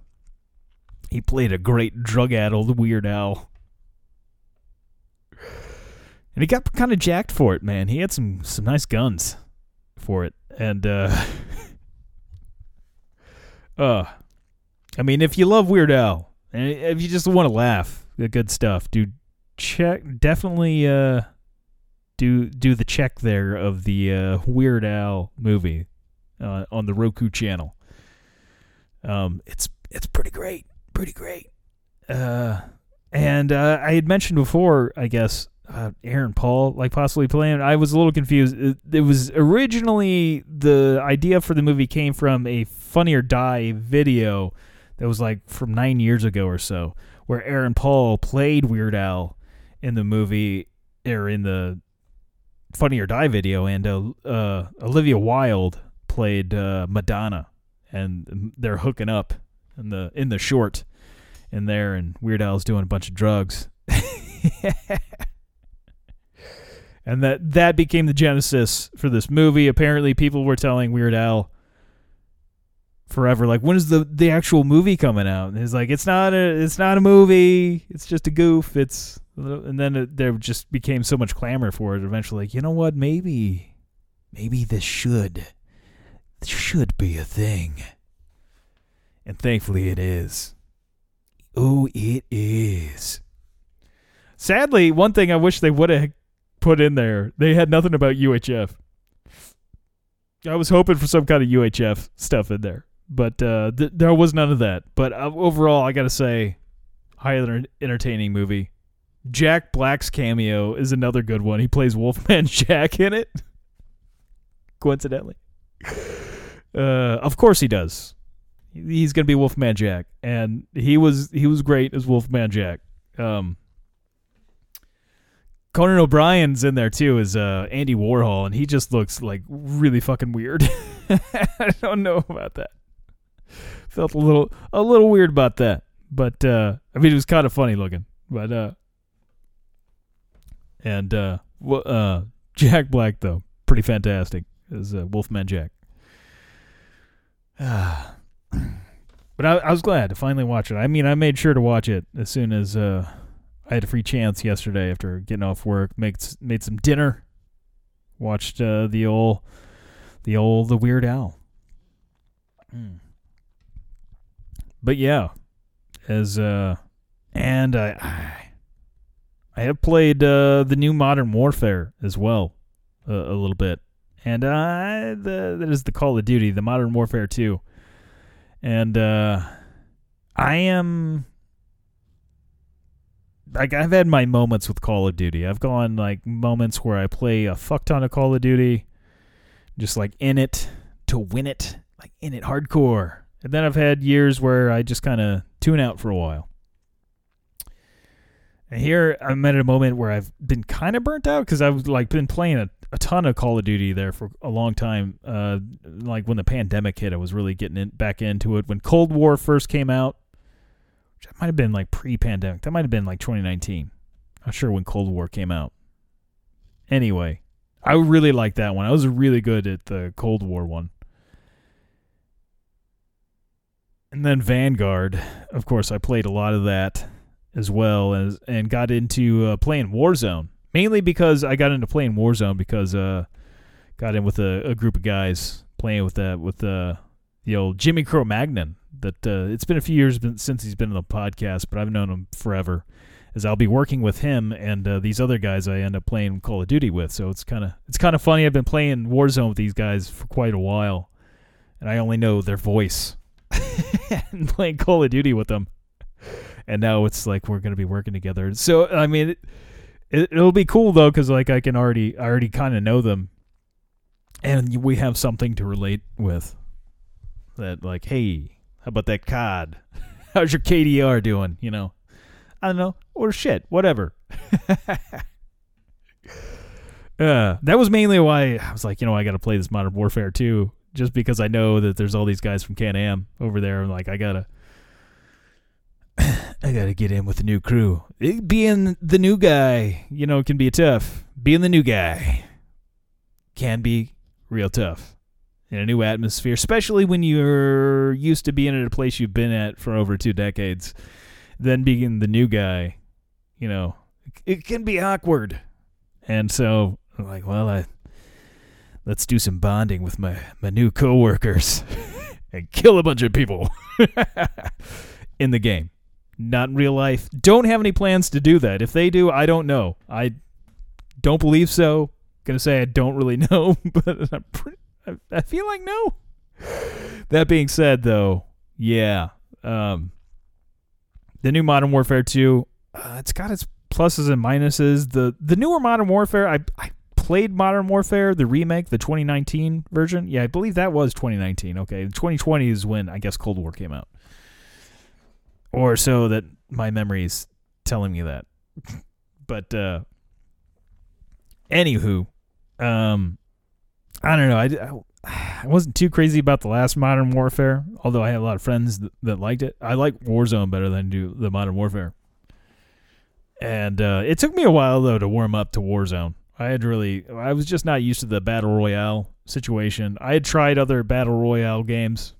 he played a great drug-addled Weird Al. And he got kind of jacked for it, man. He had some some nice guns for it. And uh [LAUGHS] uh I mean, if you love Weird Al and if you just want to laugh at good stuff, dude, check definitely uh do do the check there of the uh, Weird Al movie uh, on the Roku channel. Um, it's it's pretty great pretty great. Uh, and uh, I had mentioned before, I guess, uh, Aaron Paul, like possibly playing. I was a little confused. It, it, was originally the idea for the movie came from a Funny or Die video that was like from nine years ago or so, where Aaron Paul played Weird Al in the movie or in the Funny or Die video, and uh, uh, Olivia Wilde played uh, Madonna, and they're hooking up in the in the short in there, and Weird Al's doing a bunch of drugs. [LAUGHS] and that that became the genesis for this movie. Apparently, people were telling Weird Al forever, like, when is the the actual movie coming out? And he's like, it's not a it's not a movie. It's just a goof. It's and then it, there just became so much clamor for it. Eventually, like, you know what? Maybe maybe this should this should be a thing. And thankfully, it is. Oh, it is. Sadly, one thing I wish they would have put in there, they had nothing about UHF. I was hoping for some kind of UHF stuff in there, but uh, th- there was none of that. But uh, overall, I gotta say, highly entertaining movie. Jack Black's cameo is another good one. He plays Wolfman [LAUGHS] Jack in it. Coincidentally, uh, of course he does he's gonna be Wolfman Jack, and he was he was great as Wolfman Jack. Um, Conan O'Brien's in there too as uh, Andy Warhol, and he just looks like really fucking weird. [LAUGHS] I don't know about that. Felt a little a little weird about that, but uh, I mean it was kind of funny looking. But uh, and uh, uh, Jack Black though pretty fantastic as uh, Wolfman Jack. [SIGHS] Ah. But I, I, was glad to finally watch it. I mean, I made sure to watch it as soon as uh, I had a free chance yesterday after getting off work. Made made some dinner. Watched uh, the old, the old, the Weird Al. Mm. But yeah, as uh, and I, I have played uh, the new Modern Warfare as well, uh, a little bit, and uh, the that is the Call of Duty, the Modern Warfare two and uh, I am like I've had my moments with Call of Duty. I've gone like moments where I play a fuck ton of Call of Duty, just like in it to win it, like in it hardcore. And then I've had years where I just kind of tune out for a while. And here I'm at a moment where I've been kind of burnt out because I've like been playing a a ton of Call of Duty there for a long time. Uh, like when the pandemic hit, I was really getting in, back into it. When Cold War first came out, which might have been like pre-pandemic. That might have been like 2019. Not sure when Cold War came out. Anyway, I really liked that one. I was really good at the Cold War one. And then Vanguard, of course, I played a lot of that as well as and got into uh, playing Warzone. Mainly because I got into playing Warzone because uh got in with a, a group of guys playing with that with uh, the old Jimmy Crow Magnon. That uh, it's been a few years since he's been on the podcast, but I've known him forever. As I'll be working with him and uh, these other guys I end up playing Call of Duty with, so it's kind of it's kind of funny. I've been playing Warzone with these guys for quite a while, and I only know their voice. [LAUGHS] and playing Call of Duty with them, and now it's like we're gonna be working together. So I mean, it, it, it'll be cool though, because like I can already I already kind of know them and we have something to relate with. That like, hey, how about that COD? [LAUGHS] How's your KDR doing? You know, I don't know, or shit, whatever. [LAUGHS] uh, that was mainly why I was like, you know, I got to play this Modern Warfare 2, just because I know that there's all these guys from Can Am over there. I'm like, I gotta. I gotta get in with the new crew. It, being the new guy, you know, can be tough. Being the new guy can be real tough in a new atmosphere, especially when you're used to being at a place you've been at for over two decades. Then being the new guy, you know, it can be awkward. And so, I'm like, well, I let's do some bonding with my my new coworkers [LAUGHS] and kill a bunch of people [LAUGHS] in the game. Not in real life. Don't have any plans to do that. If they do, I don't know. I don't believe so gonna say I don't really [LAUGHS] know, but pretty, I, I feel like no. That being said, though, yeah, um, the new Modern Warfare 2, uh, it's got its pluses and minuses. The the newer Modern Warfare, I I played Modern Warfare, the remake, the 2019 version. Yeah, I believe that was 2019. Okay, 2020 is when I guess Cold War came out, or so that my memory is telling me that. [LAUGHS] but uh, anywho, um, I don't know. I, I wasn't too crazy about the last Modern Warfare, although I had a lot of friends that, that liked it. I like Warzone better than do the Modern Warfare. And uh, it took me a while though to warm up to Warzone. I had really, I was just not used to the battle royale situation. I had tried other battle royale games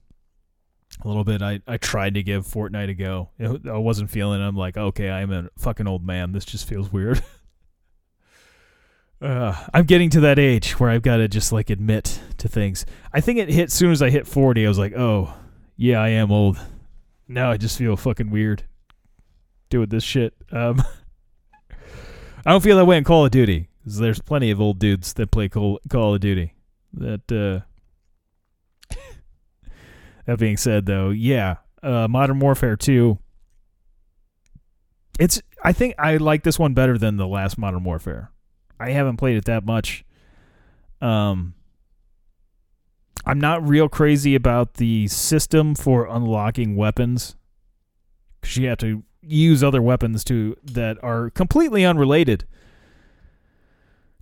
a little bit. I, I tried to give Fortnite a go. I wasn't feeling. It. I'm like, okay, I'm a fucking old man. This just feels weird. [LAUGHS] Uh, I'm getting to that age where I've got to just like admit to things. I think it hit as soon as I hit 40. I was like, oh, yeah, I am old. Now I just feel fucking weird doing this shit. Um, [LAUGHS] I don't feel that way in Call of Duty there's plenty of old dudes that play Call, Call of Duty. That uh, that being said, though, yeah, uh, Modern Warfare 2. It's. I think I like this one better than the last Modern Warfare. I haven't played it that much. Um, I'm not real crazy about the system for unlocking weapons because you have to use other weapons to that are completely unrelated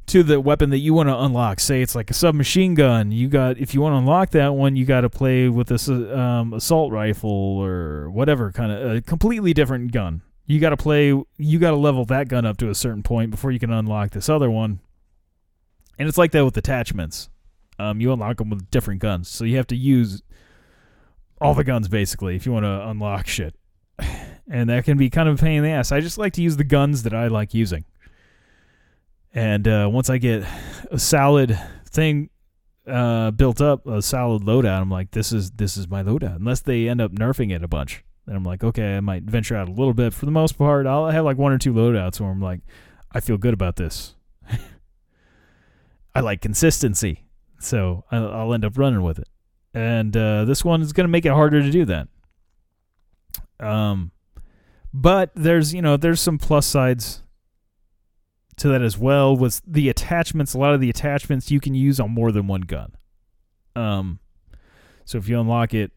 to the weapon that you want to unlock. Say it's like a submachine gun. You got if you want to unlock that one, you got to play with this um, assault rifle or whatever kind of a completely different gun. You got to play you got to level that gun up to a certain point before you can unlock this other one. And it's like that with attachments. Um, you unlock them with different guns. So you have to use all the guns basically if you want to unlock shit. [SIGHS] And that can be kind of a pain in the ass. I just like to use the guns that i like using and uh, once i get a solid thing uh, built up a solid loadout i'm like this is this is my loadout unless they end up nerfing it a bunch then I'm like, okay, I might venture out a little bit. For the most part, I'll have like one or two loadouts where I'm like, I feel good about this. [LAUGHS] I like consistency, so I'll end up running with it. And uh, this one is going to make it harder to do that. Um, but there's you know there's some plus sides to that as well. was the attachments, a lot of the attachments you can use on more than one gun. Um, so if you unlock it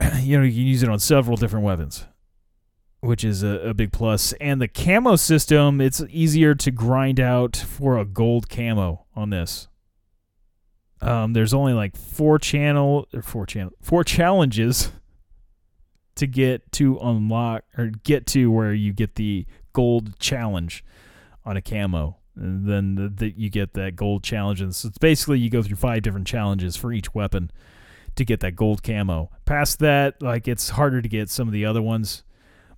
[CLEARS THROAT] you know, you can use it on several different weapons, which is a, a, big plus. And the camo system, it's easier to grind out for a gold camo on this. Um, there's only like four channel or four channel four challenges [LAUGHS] to get to unlock or get to where you get the gold challenge on a camo. And then the, the, you get that gold challenge. And so it's basically you go through five different challenges for each weapon to get that gold camo. Past that, like it's harder to get some of the other ones.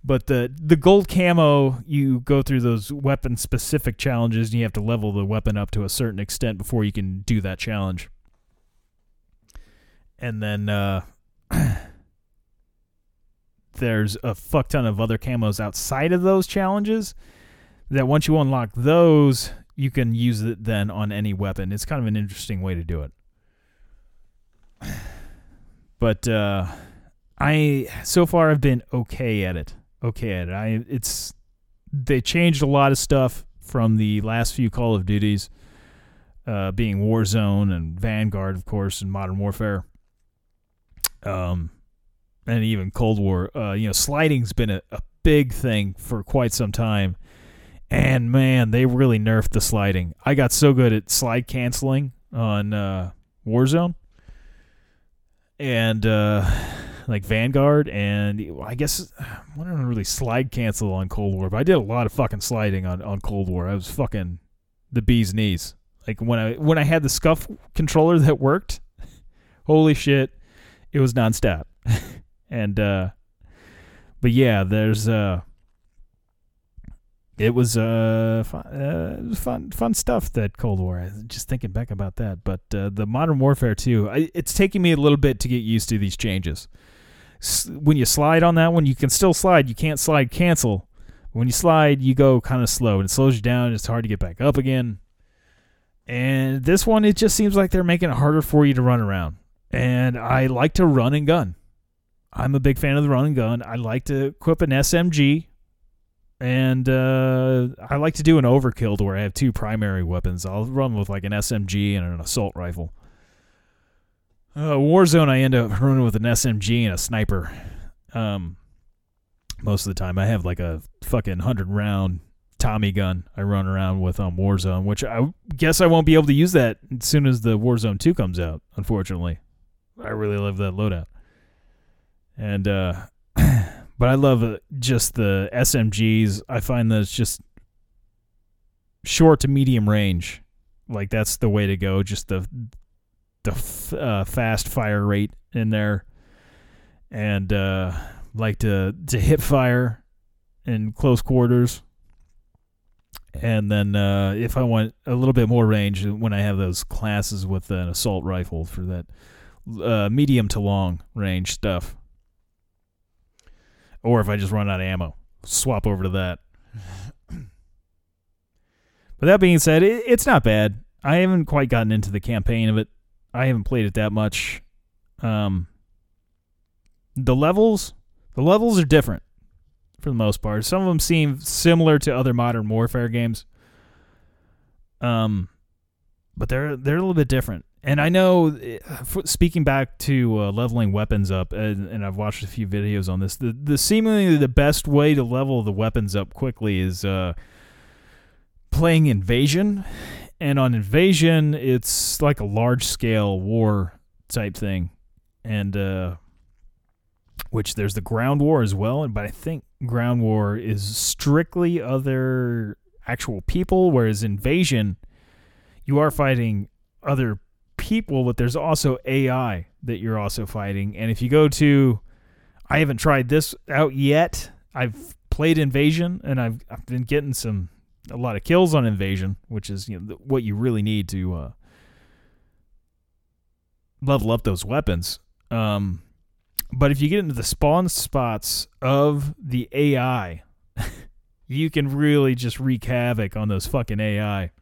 But the the gold camo, you go through those weapon specific challenges and you have to level the weapon up to a certain extent before you can do that challenge. And then uh [CLEARS THROAT] there's a fuck ton of other camos outside of those challenges that once you unlock those, you can use it then on any weapon. It's kind of an interesting way to do it. But uh I so far I've been okay at it. Okay at it. I it's they changed a lot of stuff from the last few Call of Duties, uh, being Warzone and Vanguard, of course, and Modern Warfare. Um, and even Cold War. Uh, you know, sliding's been a, a big thing for quite some time. And man, they really nerfed the sliding. I got so good at slide canceling on uh, Warzone and uh, like Vanguard, and I guess I don't really slide cancel on Cold War, but I did a lot of fucking sliding on, on Cold War. I was fucking the bee's knees. Like when I when I had the scuff controller that worked, [LAUGHS] holy shit, it was nonstop. [LAUGHS] and uh, but yeah, there's uh, it was uh, fun, uh fun fun stuff that Cold War. Just thinking back about that, but uh, the Modern Warfare 2, I, it's taking me a little bit to get used to these changes. S- when you slide on that one, you can still slide. You can't slide cancel. When you slide, you go kind of slow, and it slows you down. It's hard to get back up again. And this one, it just seems like they're making it harder for you to run around. And I like to run and gun. I'm a big fan of the run and gun. I like to equip an SMG and uh, I like to do an overkill to where I have two primary weapons. I'll run with like an SMG and an assault rifle. Uh, Warzone, I end up running with an SMG and a sniper. Um, most of the time, I have like a fucking hundred round Tommy gun I run around with on Warzone, which I guess I won't be able to use that as soon as the Warzone Two comes out. Unfortunately, I really love that loadout, and uh, but I love uh, just the SMGs. I find that it's just short to medium range. Like that's the way to go. Just the the f- uh, fast fire rate in there, and uh, like to to hip fire in close quarters. And then uh, if I want a little bit more range, when I have those classes with an assault rifle for that uh, medium to long range stuff or if I just run out of ammo, swap over to that. [CLEARS THROAT] but that being said, it, it's not bad. I haven't quite gotten into the campaign of it. I haven't played it that much. Um, the levels, the levels are different for the most part. Some of them seem similar to other modern warfare games. Um, but they're they're a little bit different. And I know, uh, speaking back to uh, leveling weapons up, and, and I've watched a few videos on this. The the seemingly the best way to level the weapons up quickly is uh, playing invasion. And on invasion, it's like a large scale war type thing, and uh, which there's the ground war as well. But I think ground war is strictly other actual people, whereas invasion, you are fighting other people, but there's also AI that you're also fighting. And if you go to, I haven't tried this out yet. I've played Invasion, and I've I've been getting some a lot of kills on Invasion, which is you know what you really need to uh, level up those weapons. Um, but if you get into the spawn spots of the AI, [LAUGHS] you can really just wreak havoc on those fucking AI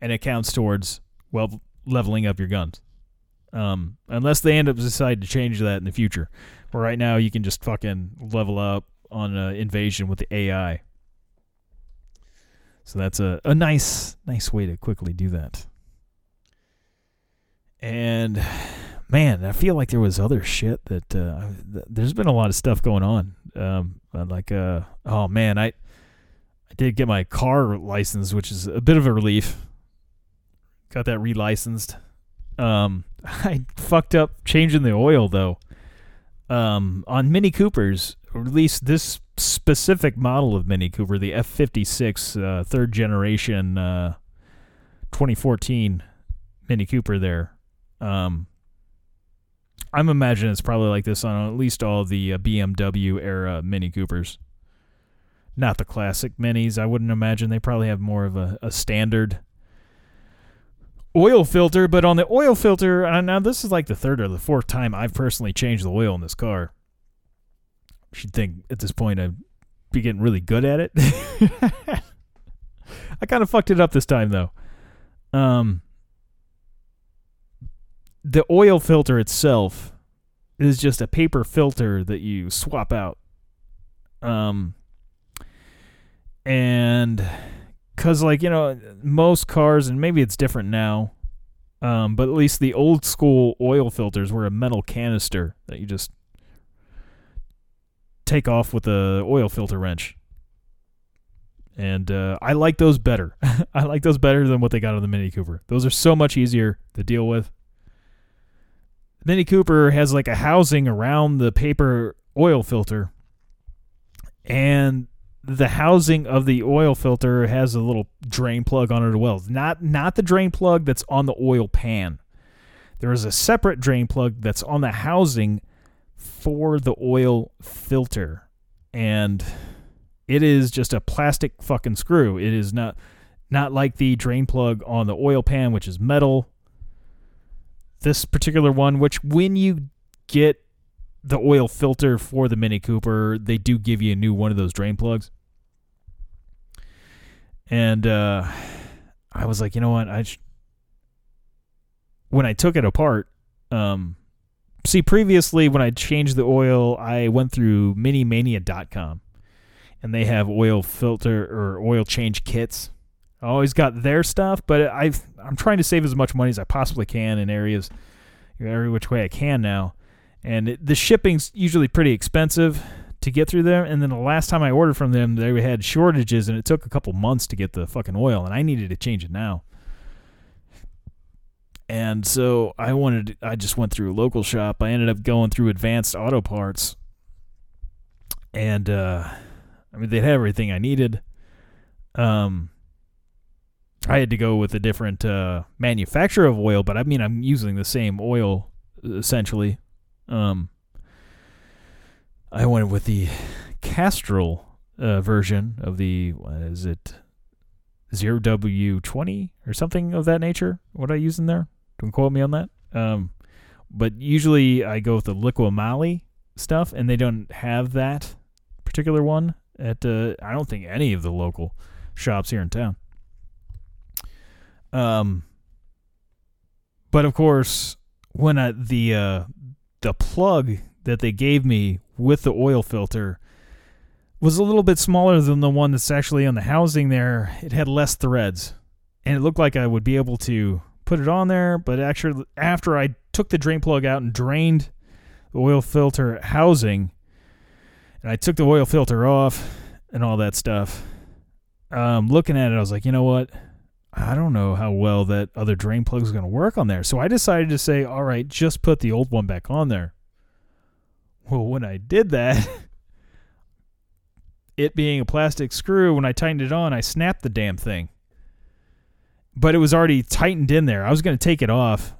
and it counts towards well leveling up your guns. Um, unless they end up decide to change that in the future. But right now, you can just fucking level up on uh, invasion with the AI. So that's a, a nice nice way to quickly do that. And man, I feel like there was other shit that uh, th- there's been a lot of stuff going on. Um, uh, like uh, oh man, I I did get my car license, which is a bit of a relief got that relicensed. Um, [LAUGHS] I fucked up changing the oil though. Um, on Mini Coopers, or at least this specific model of Mini Cooper, the F56 uh, third generation uh, 2014 Mini Cooper there. Um, I'm imagining it's probably like this on at least all the uh, BMW era Mini Coopers. Not the classic minis. I wouldn't imagine they probably have more of a, a standard oil filter. But on the oil filter, now this is like the third or the fourth time I've personally changed the oil in this car. Should think at this point I'd be getting really good at it. [LAUGHS] I kind of fucked it up this time though. Um, the oil filter itself is just a paper filter that you swap out. Um, and because like you know most cars and maybe it's different now um, but at least the old school oil filters were a metal canister that you just take off with a oil filter wrench. And uh, i like those better. [LAUGHS] I like those better than what they got on the mini cooper. Those are so much easier to deal with. Mini cooper has like a housing around the paper oil filter and the housing of the oil filter has a little drain plug on it as well. Not not the drain plug that's on the oil pan. There is a separate drain plug that's on the housing for the oil filter. And it is just a plastic fucking screw. It is not not like the drain plug on the oil pan which is metal. This particular one which when you get the oil filter for the Mini Cooper, they do give you a new one of those drain plugs. And uh, I was like, you know what? I sh-. when I took it apart, um, see previously when I changed the oil, I went through minimania.com and they have oil filter or oil change kits. I always got their stuff, but I've I'm trying to save as much money as I possibly can in areas every which way I can now and it, the shipping's usually pretty expensive to get through there. And then the last time I ordered from them, they had shortages, and it took a couple months to get the fucking oil, and I needed to change it now. And so I wanted, I just went through a local shop. I ended up going through Advanced Auto Parts, and uh, I mean they had everything I needed. Um, I had to go with a different uh, manufacturer of oil, but I mean I'm using the same oil essentially um, I went with the Castrol uh, version of the is it zero W twenty or something of that nature. What I use in there? Don't quote me on that. Um, but usually I go with the Liqui stuff, and they don't have that particular one at. Uh, I don't think any of the local shops here in town. Um, but of course, when I, the uh, the plug that they gave me with the oil filter was a little bit smaller than the one that's actually on the housing there. It had less threads, and it looked like I would be able to put it on there. But actually, after I took the drain plug out and drained the oil filter housing, and I took the oil filter off and all that stuff, um, looking at it, I was like, you know what? I don't know how well that other drain plug is going to work on there. So I decided to say, all right, just put the old one back on there. Well, when I did that, [LAUGHS] it being a plastic screw, when I tightened it on, I snapped the damn thing. But it was already tightened in there. I was going to take it off.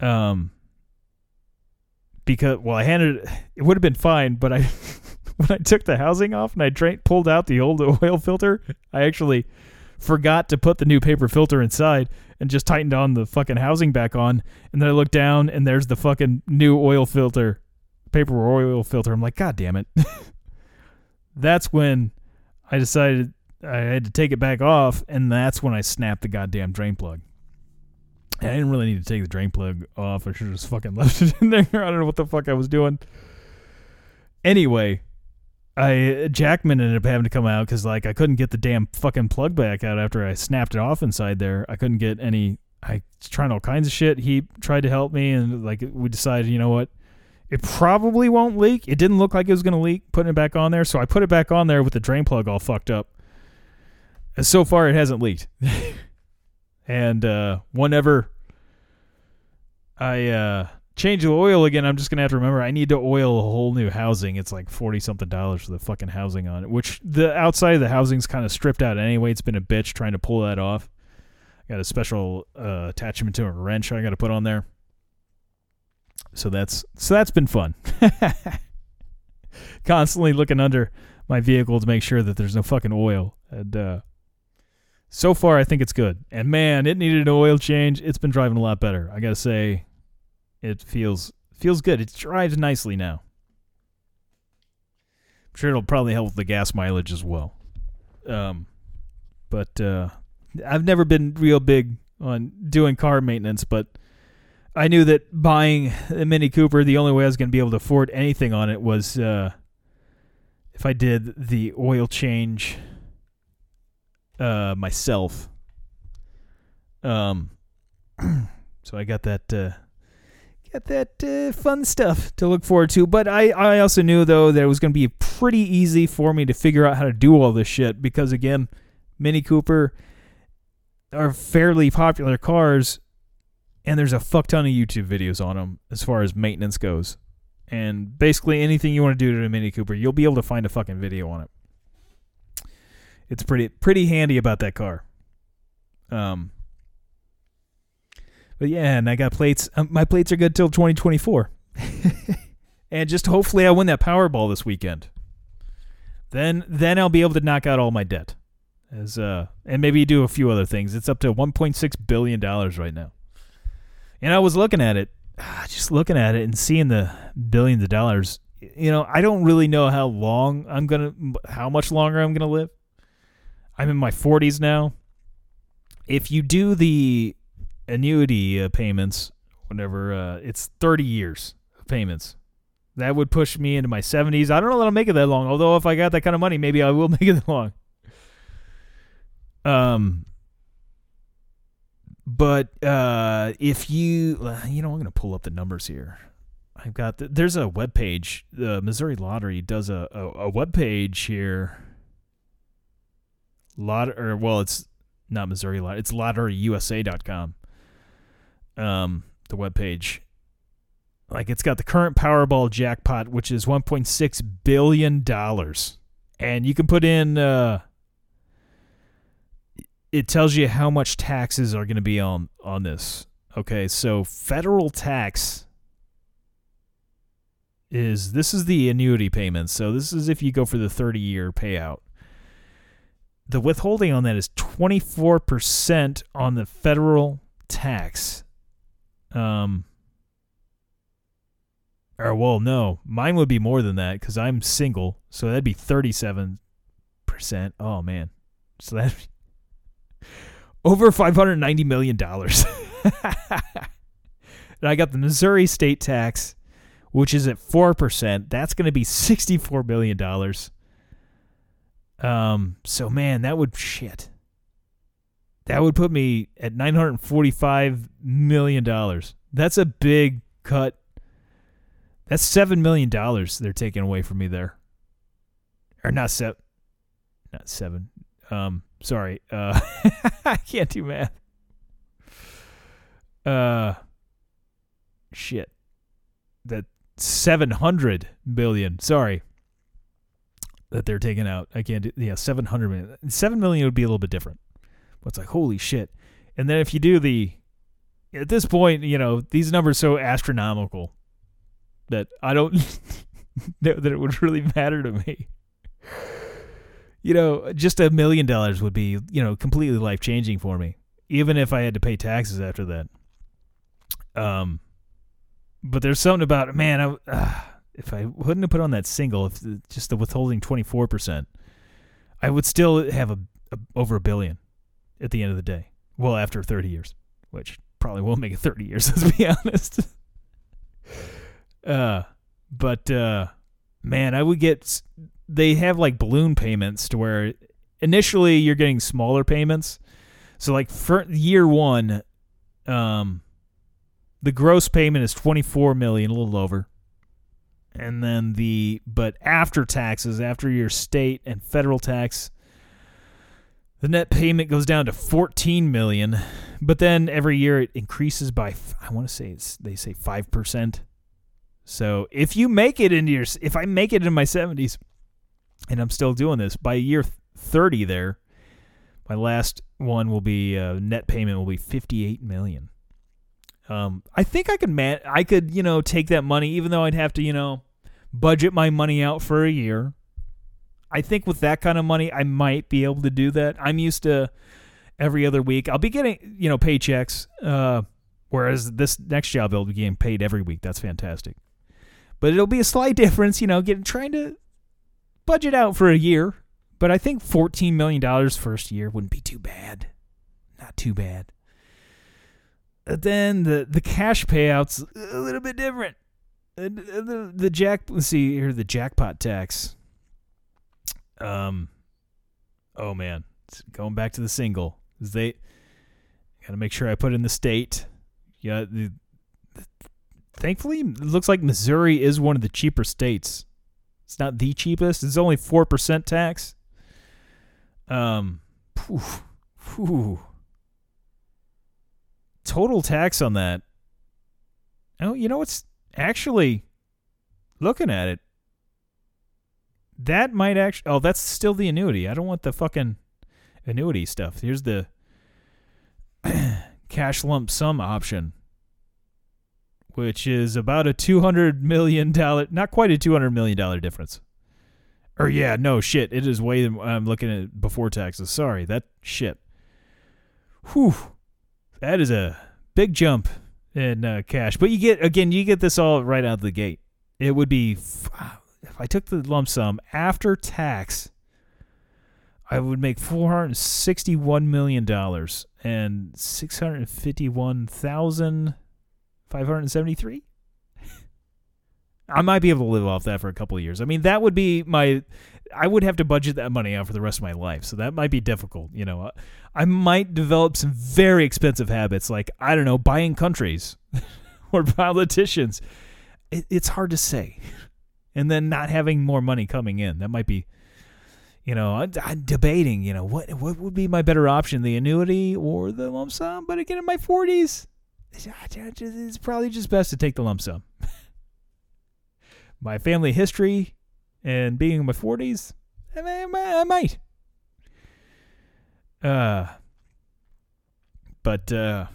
Um, because well, I handed it. It would have been fine, but I [LAUGHS] when I took the housing off and I drained, pulled out the old oil filter, I actually forgot to put the new paper filter inside and just tightened on the fucking housing back on. And then I look down and there's the fucking new oil filter, paper oil filter. I'm like, God damn it. [LAUGHS] that's when I decided I had to take it back off. And that's when I snapped the goddamn drain plug. I didn't really need to take the drain plug off. I should have just fucking [LAUGHS] left it in there. I don't know what the fuck I was doing. Anyway, I Jackman ended up having to come out because like I couldn't get the damn fucking plug back out after I snapped it off inside there. I couldn't get any. I trying all kinds of shit. He tried to help me, and like we decided, you know what, it probably won't leak. It didn't look like it was gonna leak. Putting it back on there, so I put it back on there with the drain plug all fucked up. And so far, it hasn't leaked. [LAUGHS] and uh, whenever I uh, change the oil again, I'm just gonna have to remember I need to oil a whole new housing. It's like forty something dollars for the fucking housing on it. Which the outside of the housing's kind of stripped out anyway. It's been a bitch trying to pull that off. I got a special uh, attachment to a wrench I got to put on there. So that's so that's been fun. [LAUGHS] Constantly looking under my vehicle to make sure that there's no fucking oil. And uh, so far, I think it's good. And man, it needed an oil change. It's been driving a lot better. I gotta say, it feels feels good. It drives nicely now. I'm sure it'll probably help with the gas mileage as well. Um, but uh, I've never been real big on doing car maintenance, but I knew that buying a Mini Cooper, the only way I was going to be able to afford anything on it was uh, if I did the oil change uh, myself. Um, [CLEARS THROAT] so I got that uh, got that uh, fun stuff to look forward to. But I I also knew though that it was going to be pretty easy for me to figure out how to do all this shit because again, Mini Cooper are fairly popular cars, and there's a fuck ton of YouTube videos on them as far as maintenance goes. And basically anything you want to do to a Mini Cooper, you'll be able to find a fucking video on it. It's pretty pretty handy about that car. Um, but yeah, and I got plates. Um, my plates are good till 2024. [LAUGHS] and just hopefully I win that Powerball this weekend. Then then I'll be able to knock out all my debt. As uh and maybe do a few other things. It's up to 1.6 billion dollars right now. And I was looking at it, ah, just looking at it and seeing the billions of dollars. You know, I don't really know how long I'm going to how much longer I'm going to live. I'm in my 40s now. If you do the annuity uh, payments, whatever, uh, it's 30 years of payments. That would push me into my 70s. I don't know that I'll make it that long. Although if I got that kind of money, maybe I will [LAUGHS] make it that long. Um, but uh, if you, uh, you know, I'm gonna pull up the numbers here. I've got the, there's a web page. The Missouri Lottery does a a, a web page here. Lot or well, it's not Missouri Lottery. It's lotteryusa.com. Um, the web page. Like it's got the current Powerball jackpot, which is 1.6 billion dollars, and you can put in. Uh, it tells you how much taxes are going to be on on this. Okay, so federal tax is this is the annuity payment. So this is if you go for the 30 year payout. The withholding on that is 24% on the federal tax. Um or well, no, mine would be more than that cuz I'm single. So that'd be 37%. Oh man. So that [LAUGHS] over 590 million dollars. [LAUGHS] and I got the Missouri state tax which is at 4%. That's going to be 64 million dollars. Um so man, that would shit. That would put me at 945 million dollars. That's a big cut. That's 7 million dollars they're taking away from me there. Or not 7 not 7. Um sorry. Uh [LAUGHS] I can't do math. Uh shit. That 700 billion. Sorry. That they're taking out. I can't do yeah, 700 million. 7 million would be a little bit different. But it's like holy shit. And then if you do the at this point, you know, these numbers so astronomical that I don't [LAUGHS] know that it would really matter to me you know, just a million dollars would be, you know, completely life changing for me, even if I had to pay taxes after that. Um, but there's something about man, I, uh, if I wouldn't have put on that single, if just the withholding twenty four percent, I would still have a, a over a billion at the end of the day. Well, after thirty years, which probably won't make it thirty years. [LAUGHS] Let's be honest. uh, but uh, man, I would get they have like balloon payments to where initially you're getting smaller payments. So like for year one, um, the gross payment is 24 million, a little over. And then the but after taxes, after your state and federal tax, the net payment goes down to 14 million, but then every year it increases by I want to say it's they say 5%. So, if you make it into your if I make it in my 70s and I'm still doing this by year 30 there, my last one will be uh, net payment will be 58 million. Um, I think I could man I could, you know, take that money even though I'd have to, you know, budget my money out for a year. I think with that kind of money, I might be able to do that. I'm used to every other week. I'll be getting, you know, paychecks. Uh, whereas this next job, I'll be getting paid every week. That's fantastic. But it'll be a slight [LAUGHS] difference, you know, getting trying to budget out for a year. But I think $14 million first year wouldn't be too bad. Not too bad. But then the, the cash payouts a little bit different. Uh, The, the jack, let's see here, the jackpot tax. Um, oh man, It's going back to the single. They got to make sure I put in the state. Yeah, the, thankfully, it looks like Missouri is one of the cheaper states. It's not the cheapest. It's only four percent tax. Um, phew, phew. total tax on that. Oh, you know what's actually looking at it that might actually oh that's still the annuity. I don't want the fucking annuity stuff. Here's the [CLEARS THROAT] cash lump sum option which is about a 200 million dollar not quite a 200 million dollar difference. Or yeah no shit. It is way i'm looking at before taxes. Sorry that shit. Whew. That is a big jump in uh, cash. But you get again you get this all right out of the gate. It would be if I took the lump sum after tax, I would make four hundred sixty-one million dollars and six hundred fifty-one thousand five hundred seventy-three. I might be able to live off that for a couple of years. I mean, that would be my. I would have to budget that money out for the rest of my life, so that might be difficult. You know, I might develop some very expensive habits, like I don't know, buying countries [LAUGHS] or politicians. It, it's hard to say [LAUGHS] and then not having more money coming in. That might be, you know, I'm, I'm debating. You know, what what would be my better option, the annuity or the lump sum? But again, in my forties, it's probably just best to take the lump sum. [LAUGHS] my family history and being in my forties, I, I, I might. Uh, but uh,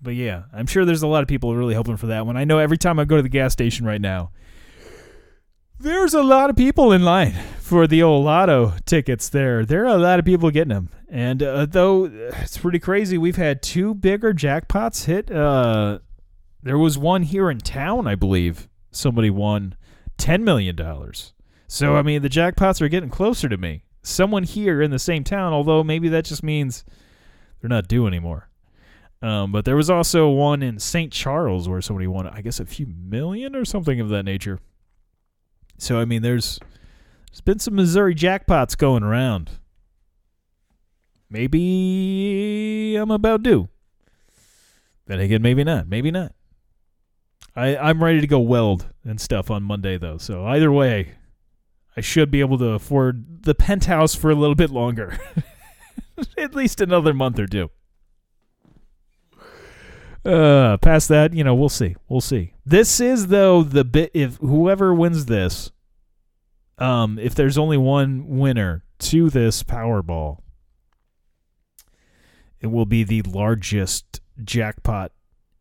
but yeah, I'm sure there's a lot of people really hoping for that one. I know every time I go to the gas station right now there's a lot of people in line for the old lotto tickets there. There are a lot of people getting them. And uh, though it's pretty crazy, we've had two bigger jackpots hit. Uh, there was one here in town, I believe. Somebody won $10 million. So, I mean, the jackpots are getting closer to me. Someone here in the same town, although maybe that just means they're not due anymore. Um, but there was also one in St. Charles where somebody won, I guess, a few million or something of that nature. So I mean, there's there's been some Missouri jackpots going around. Maybe I'm about due. Then again, maybe not. Maybe not. I I'm ready to go weld and stuff on Monday though. So either way, I should be able to afford the penthouse for a little bit longer. [LAUGHS] At least another month or two. Uh, past that, you know, we'll see. We'll see. This is though the bit. If whoever wins this, um, if there's only one winner to this Powerball, it will be the largest jackpot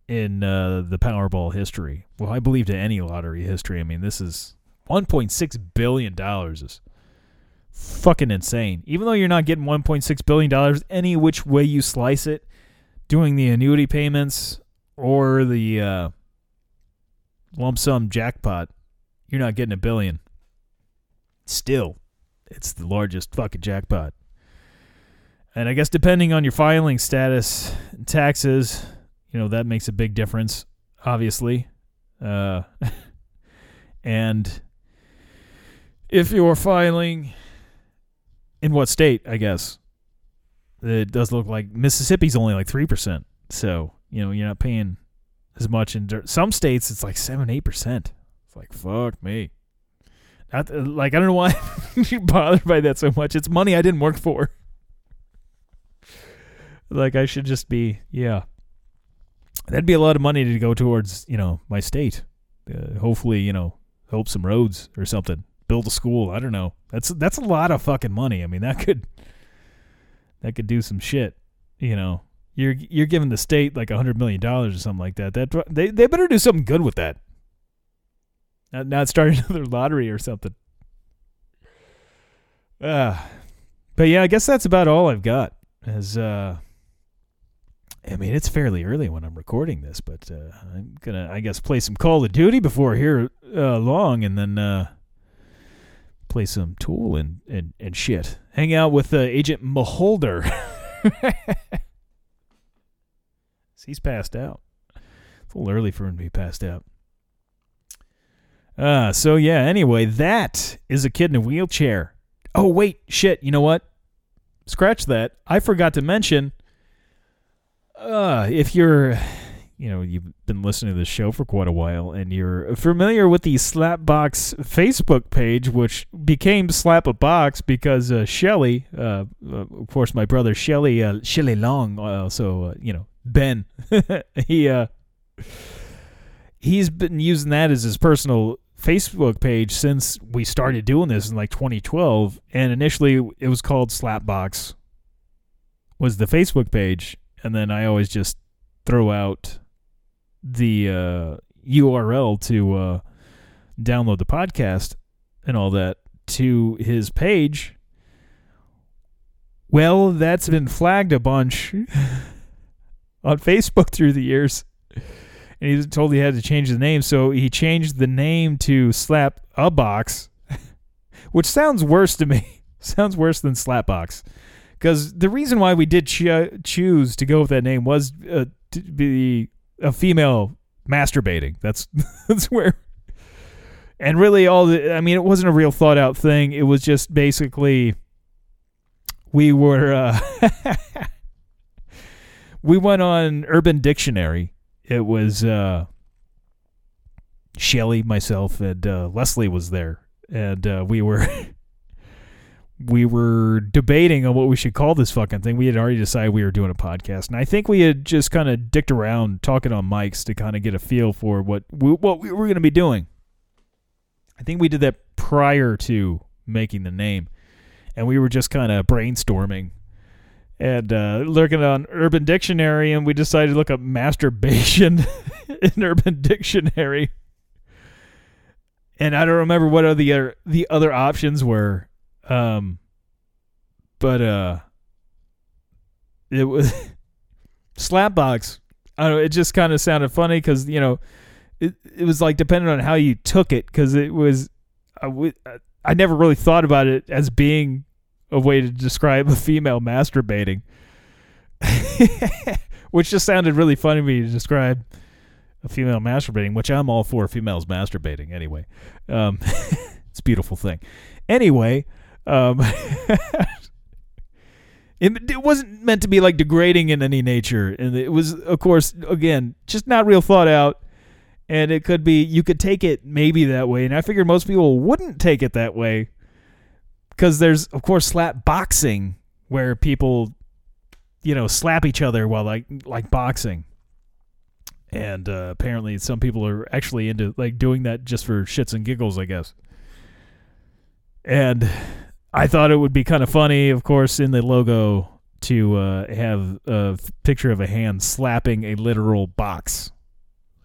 in uh, the Powerball history. Well, I believe to any lottery history. I mean, this is 1.6 billion dollars. Is fucking insane. Even though you're not getting 1.6 billion dollars any which way you slice it doing the annuity payments or the uh, lump sum jackpot, you're not getting a billion. Still, it's the largest fucking jackpot. And I guess depending on your filing status and taxes, you know, that makes a big difference, obviously. Uh, [LAUGHS] and if you're filing in what state, I guess, it does look like Mississippi's only like three percent. So you know you're not paying as much in dirt. some states. It's like seven, eight percent. It's like fuck me. Not, like I don't know why [LAUGHS] you're bothered by that so much. It's money I didn't work for. [LAUGHS] like I should just be yeah. That'd be a lot of money to go towards you know my state. Uh, hopefully you know help some roads or something, build a school. I don't know. That's that's a lot of fucking money. I mean that could that could do some shit. You know, you're you're giving the state like a hundred million dollars or something like that. That they they better do something good with that. Not not start [LAUGHS] another lottery or something. Uh, but yeah, I guess that's about all I've got. As uh, I mean, it's fairly early when I'm recording this, but uh, I'm gonna, I guess, play some Call of Duty before here uh, long, and then uh, play some Tool and and and shit. Hang out with uh, Agent Maholder. [LAUGHS] He's passed out. It's a little early for him to be passed out. Uh, so yeah, anyway, that is a kid in a wheelchair. Oh, wait, shit, you know what? Scratch that. I forgot to mention uh, if you're, you know, you've been listening to the show for quite a while and you're familiar with the Slapbox Facebook page, which became Slap a Box because uh, Shelly, uh, uh, of course, my brother Shelly, uh, Shelly Long, also, uh, you know, Ben, [LAUGHS] he, uh, he's been using that as his personal Facebook page since we started doing this in like 2012. And initially it was called Slapbox, was the Facebook page. And then I always just throw out the uh, URL to uh, download the podcast and all that to his page. Well, that's been flagged a bunch [LAUGHS] on Facebook through the years and he was told he had to change the name, so he changed the name to Slap a Box, [LAUGHS] which sounds worse to me. [LAUGHS] sounds worse than Slapbox, because the reason why we did cho- choose to go with that name was uh, to be a female masturbating. That's [LAUGHS] that's where. And really, all the, I mean, it wasn't a real thought out thing. It was just basically we were uh, [LAUGHS] we went on Urban Dictionary it was uh, Shelly, myself, and uh, Leslie was there, and uh, we were [LAUGHS] we were debating on what we should call this fucking thing. We had already decided we were doing a podcast, and I think we had just kind of dicked around talking on mics to kind of get a feel for what we, what we were going to be doing. I think we did that prior to making the name, and we were just kind of brainstorming and uh, looking on Urban Dictionary, and we decided to look up masturbation [LAUGHS] in Urban Dictionary. And I don't remember what other, the other options were, um, but uh, it was [LAUGHS] slapbox. I don't know. It just kind of sounded funny because you know, it it was like depending on how you took it because it was. I, w- I never really thought about it as being a way to describe a female masturbating. [LAUGHS] which just sounded really funny to me to describe a female masturbating, which I'm all for females masturbating anyway. Um, [LAUGHS] it's a beautiful thing. Anyway, um, [LAUGHS] it, it wasn't meant to be like degrading in any nature. And it was, of course, again, just not real thought out. And it could be, you could take it maybe that way. And I figured most people wouldn't take it that way because there's of course slap boxing where people you know slap each other while like like boxing and uh, apparently some people are actually into like doing that just for shits and giggles i guess and i thought it would be kind of funny of course in the logo to uh, have a picture of a hand slapping a literal box.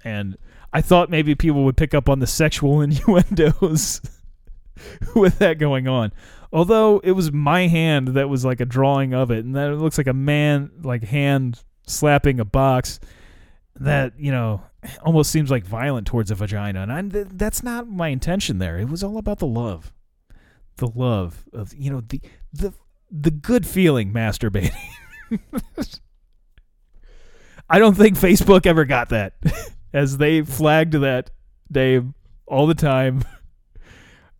And i thought maybe people would pick up on the sexual [LAUGHS] innuendos [LAUGHS] with that going on. Although it was my hand that was like a drawing of it, and that it looks like a man like hand slapping a box that you know almost seems like violent towards a vagina, and I, th- that's not my intention. There, it was all about the love, the love of you know the the the good feeling masturbating. [LAUGHS] I don't think Facebook ever got that, [LAUGHS] as they flagged that Dave all the time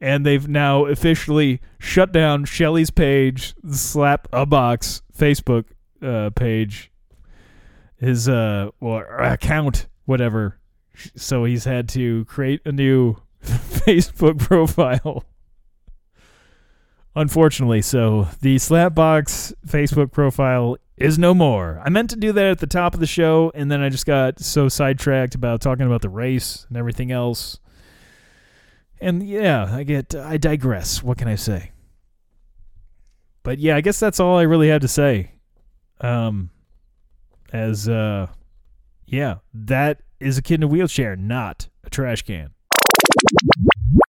and they've now officially shut down Shelly's page, Slap a Box Facebook uh, page, his uh well account, whatever. So he's had to create a new [LAUGHS] Facebook profile. Unfortunately, so the Slapbox Facebook profile is no more. I meant to do that at the top of the show, and then I just got so sidetracked about talking about the race and everything else. And yeah, I get I digress. What can I say? But yeah, I guess that's all I really had to say. Um as uh yeah, that is a kid in a wheelchair, not a trash can.